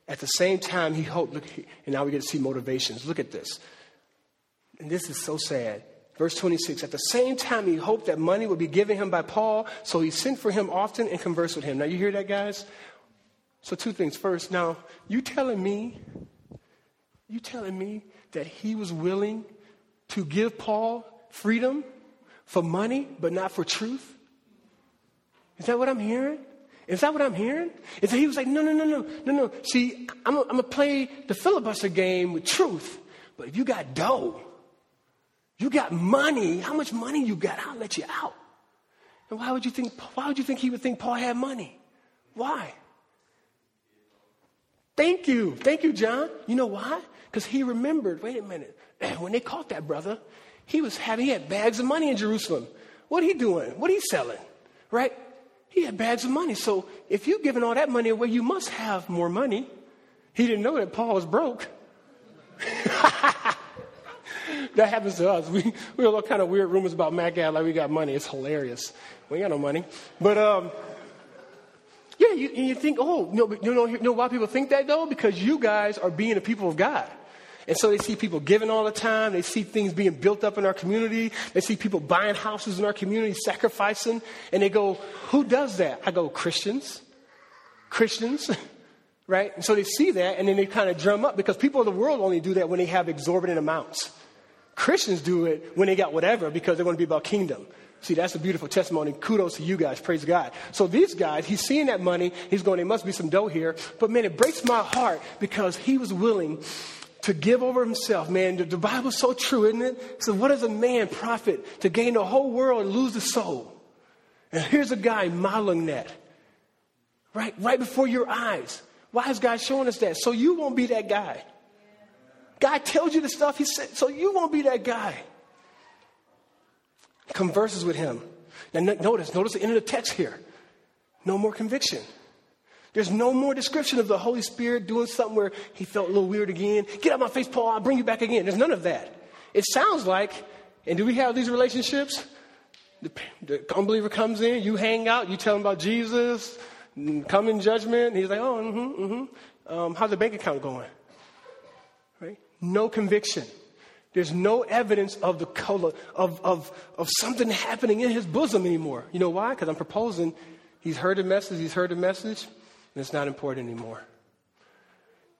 at the same time, he hoped, look, and now we get to see motivations. Look at this. And this is so sad. Verse 26 At the same time, he hoped that money would be given him by Paul, so he sent for him often and conversed with him. Now, you hear that, guys? So, two things. First, now, you telling me, you telling me that he was willing to give Paul freedom for money, but not for truth? Is that what I'm hearing? Is that what I'm hearing? Is that he was like, no, no, no, no, no, no. See, I'm going to play the filibuster game with truth, But if you got dough, you got money, how much money you got, I'll let you out. And why would you think, why would you think he would think Paul had money? Why? Thank you. Thank you, John. You know why? Because he remembered, wait a minute, when they caught that brother, he was having, he had bags of money in Jerusalem. What he doing? What he selling? Right? He had bags of money. So if you're giving all that money away, you must have more money. He didn't know that Paul was broke. that happens to us. We, we have all kind of weird rumors about Matt Gad like we got money. It's hilarious. We ain't got no money. But, um, yeah, you, and you think, oh, know, you, know, you know why people think that though? Because you guys are being the people of God. And so they see people giving all the time. They see things being built up in our community. They see people buying houses in our community, sacrificing. And they go, who does that? I go, Christians. Christians. right? And so they see that and then they kind of drum up because people of the world only do that when they have exorbitant amounts. Christians do it when they got whatever because they want to be about kingdom. See, that's a beautiful testimony. Kudos to you guys. Praise God. So these guys, he's seeing that money. He's going, there must be some dough here. But man, it breaks my heart because he was willing to give over himself. Man, the, the Bible's so true, isn't it? So what does a man profit to gain the whole world and lose the soul? And here's a guy modeling that. Right, right before your eyes. Why is God showing us that? So you won't be that guy. God tells you the stuff he said, so you won't be that guy. Converses with him. Now notice, notice the end of the text here. No more conviction. There's no more description of the Holy Spirit doing something where he felt a little weird again. Get out my face, Paul, I'll bring you back again. There's none of that. It sounds like, and do we have these relationships? The, the unbeliever comes in, you hang out, you tell him about Jesus, come in judgment. He's like, oh, mm-hmm, mm-hmm. Um, how's the bank account going? Right? No conviction. There's no evidence of the color of, of, of something happening in his bosom anymore. You know why? Because I'm proposing he's heard the message, he's heard the message, and it's not important anymore.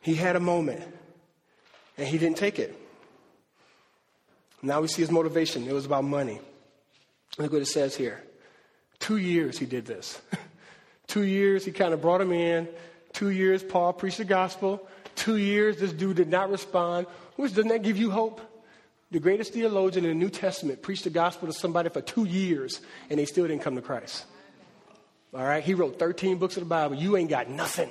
He had a moment, and he didn't take it. Now we see his motivation. It was about money. Look what it says here. Two years he did this. Two years he kind of brought him in. Two years Paul preached the gospel. Two years this dude did not respond. Which doesn't that give you hope? The greatest theologian in the New Testament preached the gospel to somebody for two years and they still didn't come to Christ. All right? He wrote 13 books of the Bible. You ain't got nothing.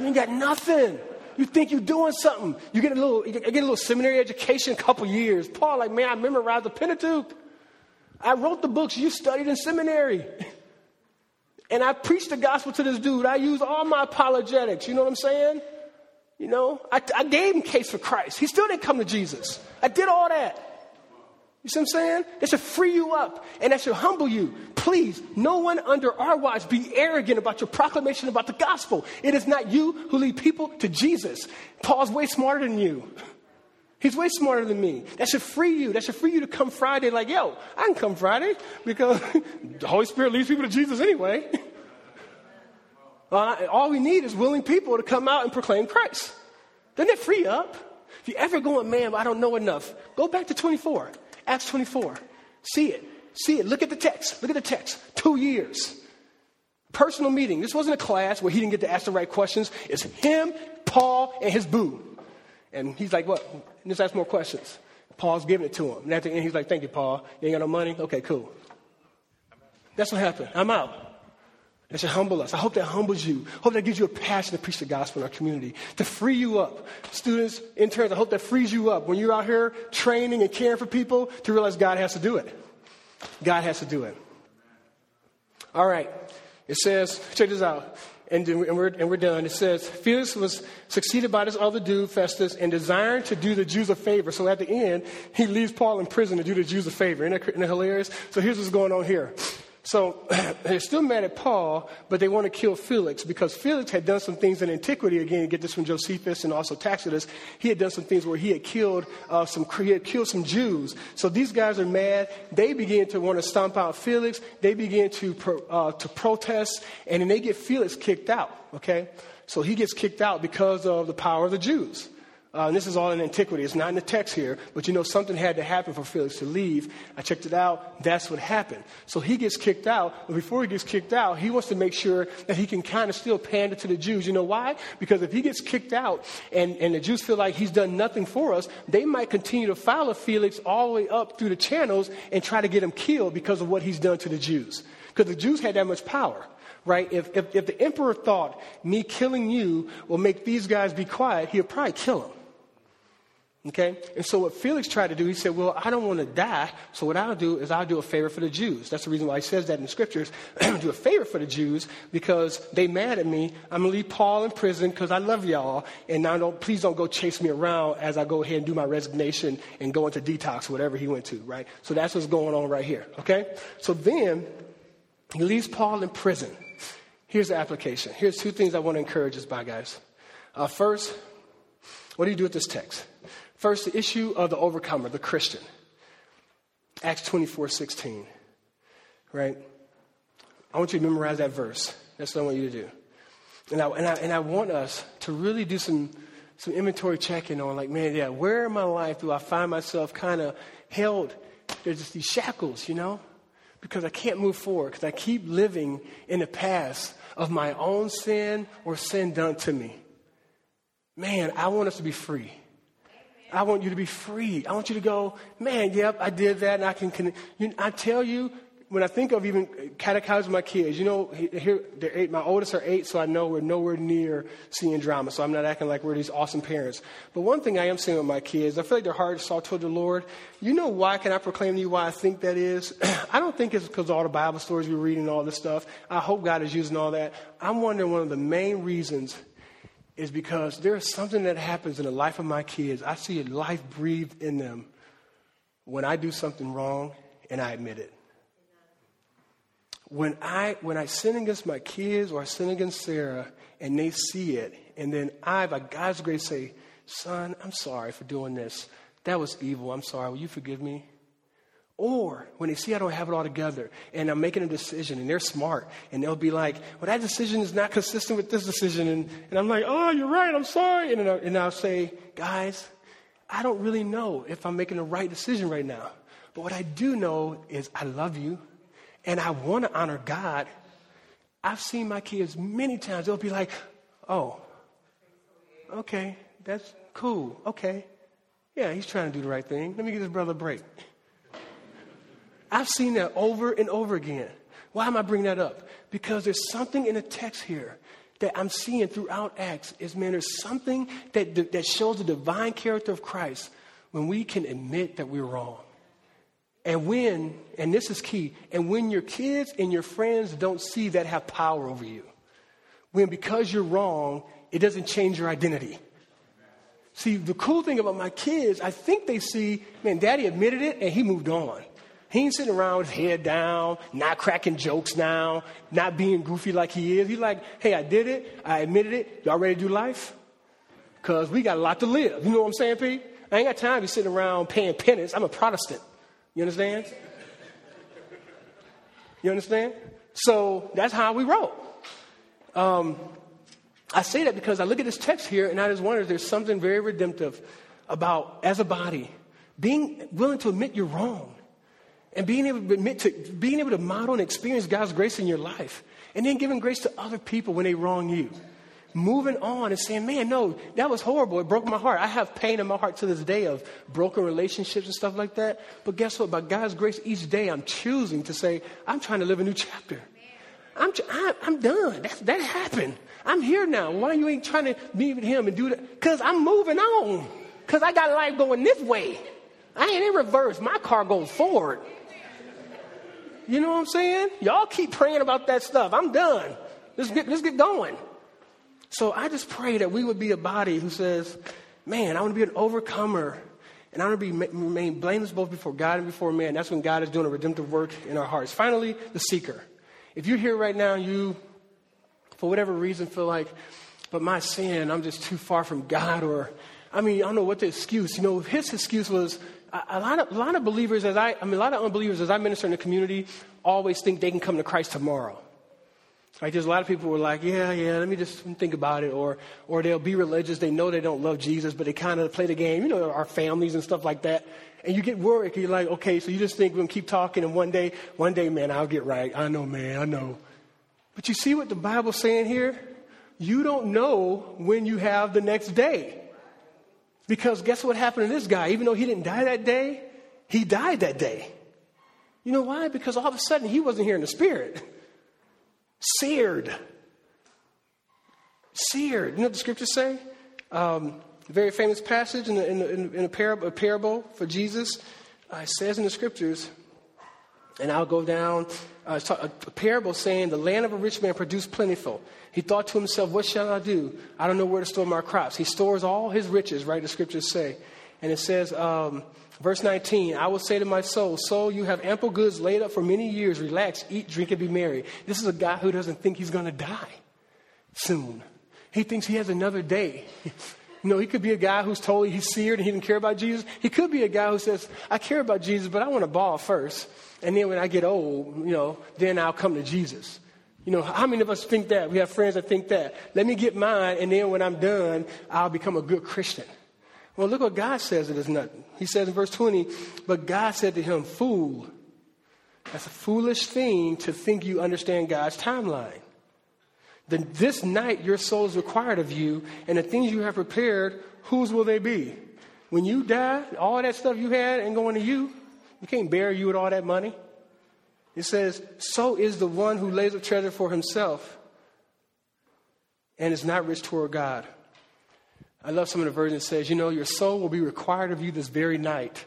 You ain't got nothing. You think you're doing something. You get a little, you get a little seminary education, a couple years. Paul, like, man, I memorized the Pentateuch. I wrote the books you studied in seminary. And I preached the gospel to this dude. I used all my apologetics. You know what I'm saying? You know, I, I gave him case for Christ. He still didn't come to Jesus. I did all that. You see what I'm saying? That should free you up and that should humble you. Please, no one under our watch be arrogant about your proclamation about the gospel. It is not you who lead people to Jesus. Paul's way smarter than you. He's way smarter than me. That should free you. That should free you to come Friday like, yo, I can come Friday because the Holy Spirit leads people to Jesus anyway. Uh, all we need is willing people to come out and proclaim Christ. Doesn't it free up? If you ever going, man, I don't know enough, go back to 24. Acts 24. See it. See it. Look at the text. Look at the text. Two years. Personal meeting. This wasn't a class where he didn't get to ask the right questions. It's him, Paul, and his boo. And he's like, what? Let's ask more questions. Paul's giving it to him. And at the end, he's like, thank you, Paul. You ain't got no money? Okay, cool. That's what happened. I'm out. That should humble us. I hope that humbles you. I hope that gives you a passion to preach the gospel in our community, to free you up. Students, interns, I hope that frees you up when you're out here training and caring for people to realize God has to do it. God has to do it. All right. It says, check this out. And, and, we're, and we're done. It says, Felix was succeeded by this other dude, Festus, and desiring to do the Jews a favor. So at the end, he leaves Paul in prison to do the Jews a favor. Isn't that, isn't that hilarious? So here's what's going on here. So they're still mad at Paul, but they want to kill Felix because Felix had done some things in antiquity. Again, get this from Josephus and also Tacitus. He had done some things where he had killed uh, some he had killed some Jews. So these guys are mad. They begin to want to stomp out Felix. They begin to pro, uh, to protest, and then they get Felix kicked out. Okay, so he gets kicked out because of the power of the Jews. Uh, and this is all in antiquity. It's not in the text here, but you know something had to happen for Felix to leave. I checked it out. That's what happened. So he gets kicked out. But before he gets kicked out, he wants to make sure that he can kind of still pander to the Jews. You know why? Because if he gets kicked out and, and the Jews feel like he's done nothing for us, they might continue to follow Felix all the way up through the channels and try to get him killed because of what he's done to the Jews. Because the Jews had that much power right? If, if, if, the emperor thought me killing you will make these guys be quiet, he'd probably kill them. Okay? And so what Felix tried to do, he said, Well, I don't want to die, so what I'll do is I'll do a favor for the Jews. That's the reason why he says that in the scriptures. Do a favor for the Jews because they mad at me. I'm gonna leave Paul in prison because I love y'all, and now don't please don't go chase me around as I go ahead and do my resignation and go into detox, whatever he went to, right? So that's what's going on right here. Okay? So then he leaves Paul in prison. Here's the application. Here's two things I want to encourage us by, guys. Uh, first, what do you do with this text? First, the issue of the overcomer, the Christian. Acts 24 16. Right? I want you to memorize that verse. That's what I want you to do. And I, and I, and I want us to really do some, some inventory checking on, like, man, yeah, where in my life do I find myself kind of held? There's just these shackles, you know? Because I can't move forward, because I keep living in the past of my own sin or sin done to me. Man, I want us to be free. I want you to be free. I want you to go, man, yep, I did that, and I can. can you, I tell you, when I think of even catechizing my kids, you know, here they're eight. My oldest are eight, so I know we're nowhere near seeing drama. So I'm not acting like we're these awesome parents. But one thing I am seeing with my kids, I feel like their hearts are toward the Lord. You know why? Can I proclaim to you why I think that is? I don't think it's because all the Bible stories we're reading, and all this stuff. I hope God is using all that. I'm wondering one of the main reasons is because there's something that happens in the life of my kids. I see life breathed in them when I do something wrong and I admit it. When I, when I sin against my kids or I sin against Sarah and they see it, and then I, by God's grace, say, Son, I'm sorry for doing this. That was evil. I'm sorry. Will you forgive me? Or when they see I don't have it all together and I'm making a decision and they're smart and they'll be like, well, that decision is not consistent with this decision. And, and I'm like, oh, you're right. I'm sorry. And, I'll, and I'll say, guys, I don't really know if I'm making the right decision right now. But what I do know is I love you and I want to honor God. I've seen my kids many times. They'll be like, oh, okay, that's cool. Okay. Yeah, he's trying to do the right thing. Let me give his brother a break. I've seen that over and over again. Why am I bringing that up? Because there's something in the text here that I'm seeing throughout Acts is, man, there's something that, that shows the divine character of Christ when we can admit that we're wrong. And when, and this is key, and when your kids and your friends don't see that have power over you, when because you're wrong, it doesn't change your identity. See, the cool thing about my kids, I think they see, man, daddy admitted it and he moved on. He ain't sitting around with his head down, not cracking jokes now, not being goofy like he is. He's like, hey, I did it. I admitted it. Y'all ready to do life? Because we got a lot to live. You know what I'm saying, Pete? I ain't got time to be sitting around paying penance. I'm a Protestant. You understand? You understand? So that's how we roll. Um, I say that because I look at this text here and I just wonder if there's something very redemptive about, as a body, being willing to admit you're wrong and being able to being able to model and experience God's grace in your life, and then giving grace to other people when they wrong you. Moving on and saying, man, no, that was horrible. It broke my heart. I have pain in my heart to this day of broken relationships and stuff like that. But guess what? By God's grace, each day I'm choosing to say, I'm trying to live a new chapter. I'm, I'm done. That, that happened. I'm here now. Why you ain't trying to be with him and do that? Because I'm moving on. Because I got life going this way. I ain't in reverse. My car goes forward. You know what I'm saying? Y'all keep praying about that stuff. I'm done. Let's get, let's get going. So I just pray that we would be a body who says, man, I want to be an overcomer. And I want to be, remain blameless both before God and before man. That's when God is doing a redemptive work in our hearts. Finally, the seeker. If you're here right now, you, for whatever reason, feel like, but my sin, I'm just too far from God, or, I mean, I don't know what the excuse. You know, his excuse was, a lot of, a lot of believers, as I, I mean, a lot of unbelievers, as I minister in the community, always think they can come to Christ tomorrow. Like there's a lot of people who are like, yeah, yeah, let me just think about it, or or they'll be religious, they know they don't love Jesus, but they kind of play the game, you know, our families and stuff like that. And you get worried, you're like, okay, so you just think we're gonna keep talking, and one day, one day, man, I'll get right. I know, man, I know. But you see what the Bible's saying here? You don't know when you have the next day. Because guess what happened to this guy? Even though he didn't die that day, he died that day. You know why? Because all of a sudden he wasn't here in the spirit. Seared. Seared. You know what the scriptures say? Um, very famous passage in, the, in, the, in a, parable, parable, for Jesus. Uh, it says in the scriptures, and I'll go down, uh, a, parable saying, The land of a rich man produced plentiful. He thought to himself, What shall I do? I don't know where to store my crops. He stores all his riches, right? The scriptures say. And it says, um, verse 19, I will say to my soul, Soul, you have ample goods laid up for many years. Relax, eat, drink, and be merry. This is a guy who doesn't think he's going to die soon. He thinks he has another day. You know, he could be a guy who's totally, he's seared and he didn't care about Jesus. He could be a guy who says, I care about Jesus, but I want to ball first. And then when I get old, you know, then I'll come to Jesus. You know, how many of us think that? We have friends that think that. Let me get mine, and then when I'm done, I'll become a good Christian. Well, look what God says it is nothing. He says in verse 20, but God said to him, Fool, that's a foolish thing to think you understand God's timeline. This night your soul is required of you, and the things you have prepared, whose will they be? When you die, all that stuff you had ain't going to you. You can't bury you with all that money. It says, So is the one who lays up treasure for himself and is not rich toward God. I love some of the versions that says, you know, your soul will be required of you this very night.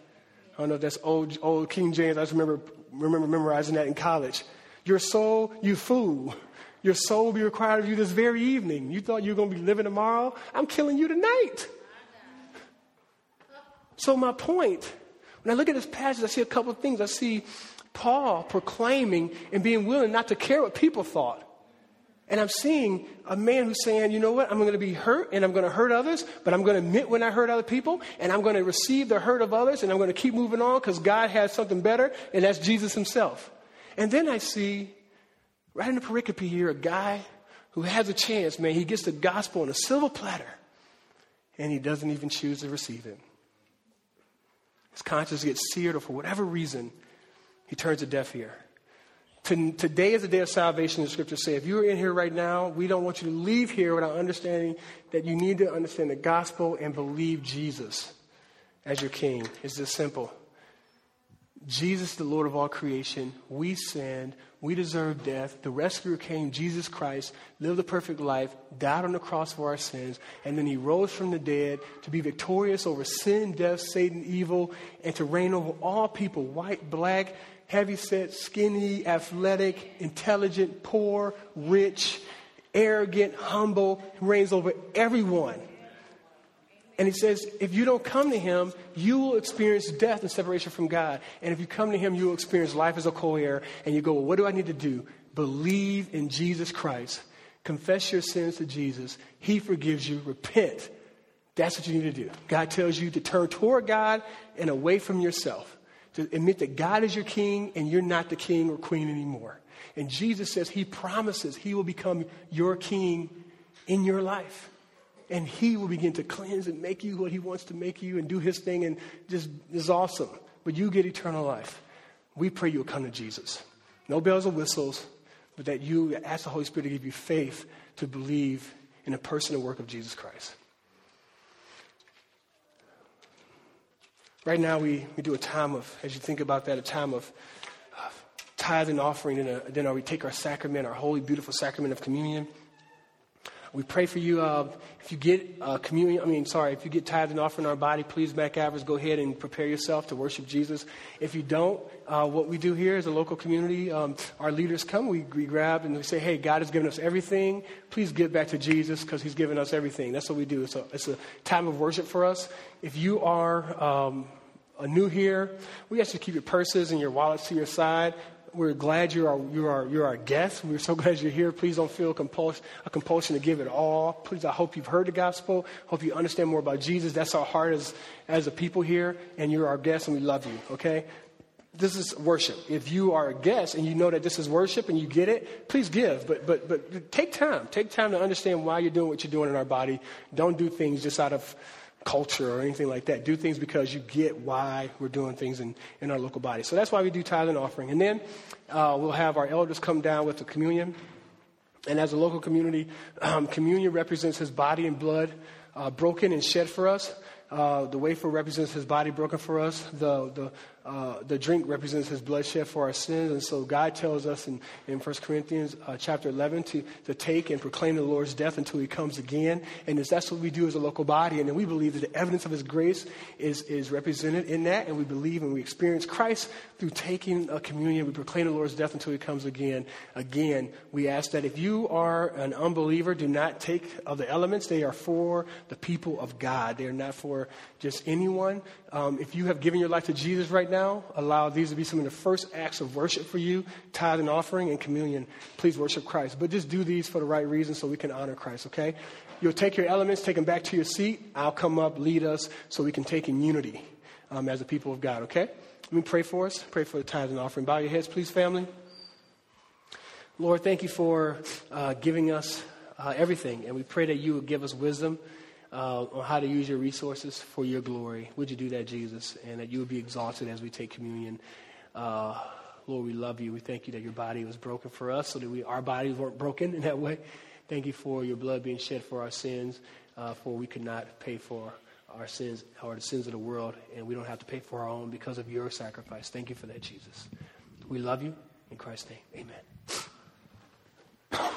I don't know if that's old, old King James. I just remember, remember memorizing that in college. Your soul, you fool. Your soul will be required of you this very evening. You thought you were going to be living tomorrow? I'm killing you tonight. So, my point, when I look at this passage, I see a couple of things. I see Paul proclaiming and being willing not to care what people thought. And I'm seeing a man who's saying, you know what, I'm going to be hurt and I'm going to hurt others, but I'm going to admit when I hurt other people and I'm going to receive the hurt of others and I'm going to keep moving on because God has something better and that's Jesus himself. And then I see, right in the pericope here, a guy who has a chance, man. He gets the gospel on a silver platter and he doesn't even choose to receive it. His conscience gets seared or for whatever reason, he turns a deaf ear. Today is the day of salvation, the scriptures say. If you're in here right now, we don't want you to leave here without understanding that you need to understand the gospel and believe Jesus as your king. It's this simple. Jesus, the Lord of all creation, we sinned, we deserve death. The rescuer came, Jesus Christ, lived a perfect life, died on the cross for our sins, and then he rose from the dead to be victorious over sin, death, Satan, evil, and to reign over all people, white, black, heavy set, skinny, athletic, intelligent, poor, rich, arrogant, humble, he reigns over everyone. And he says, if you don't come to him, you will experience death and separation from God. And if you come to him, you will experience life as a co heir. And you go, well, what do I need to do? Believe in Jesus Christ. Confess your sins to Jesus. He forgives you. Repent. That's what you need to do. God tells you to turn toward God and away from yourself to admit that God is your king and you're not the king or queen anymore. And Jesus says he promises he will become your king in your life. And he will begin to cleanse and make you what he wants to make you and do his thing and just is awesome. But you get eternal life. We pray you'll come to Jesus. No bells or whistles, but that you ask the Holy Spirit to give you faith to believe in the person and work of Jesus Christ. Right now, we, we do a time of, as you think about that, a time of uh, tithe and offering, and a, then we take our sacrament, our holy, beautiful sacrament of communion. We pray for you. Uh, if you get uh, communion, I mean, sorry, if you get tithe and offering our body, please, McAvers, go ahead and prepare yourself to worship Jesus. If you don't, uh, what we do here as a local community, um, our leaders come, we, we grab and we say, hey, God has given us everything. Please give back to Jesus because he's given us everything. That's what we do. It's a, it's a time of worship for us. If you are um, new here, we ask you to keep your purses and your wallets to your side. We're glad you are, you are, you're our guest. We're so glad you're here. Please don't feel compulsion, a compulsion to give it all. Please, I hope you've heard the gospel. Hope you understand more about Jesus. That's our heart as, as a people here, and you're our guest, and we love you, okay? this is worship. If you are a guest and you know that this is worship and you get it, please give. But, but, but take time. Take time to understand why you're doing what you're doing in our body. Don't do things just out of culture or anything like that. Do things because you get why we're doing things in, in our local body. So that's why we do tithe and offering. And then uh, we'll have our elders come down with the communion. And as a local community, um, communion represents his body and blood uh, broken and shed for us. Uh, the wafer represents his body broken for us. The, the, uh, the drink represents his bloodshed for our sins. And so God tells us in, in 1 Corinthians uh, chapter 11 to, to take and proclaim the Lord's death until he comes again. And that's what we do as a local body. And we believe that the evidence of his grace is, is represented in that. And we believe and we experience Christ through taking a communion. We proclaim the Lord's death until he comes again. Again, we ask that if you are an unbeliever, do not take of the elements. They are for the people of God. They are not for just anyone. Um, if you have given your life to Jesus right now, allow these to be some of the first acts of worship for you tithe and offering and communion. Please worship Christ. But just do these for the right reason so we can honor Christ, okay? You'll take your elements, take them back to your seat. I'll come up, lead us so we can take in unity um, as the people of God, okay? Let me pray for us. Pray for the tithe and offering. Bow your heads, please, family. Lord, thank you for uh, giving us uh, everything, and we pray that you would give us wisdom uh, on how to use your resources for your glory. Would you do that, Jesus? And that you would be exalted as we take communion. Uh, Lord, we love you. We thank you that your body was broken for us so that we, our bodies weren't broken in that way. Thank you for your blood being shed for our sins, uh, for we could not pay for our sins or the sins of the world, and we don't have to pay for our own because of your sacrifice. Thank you for that, Jesus. We love you. In Christ's name, amen.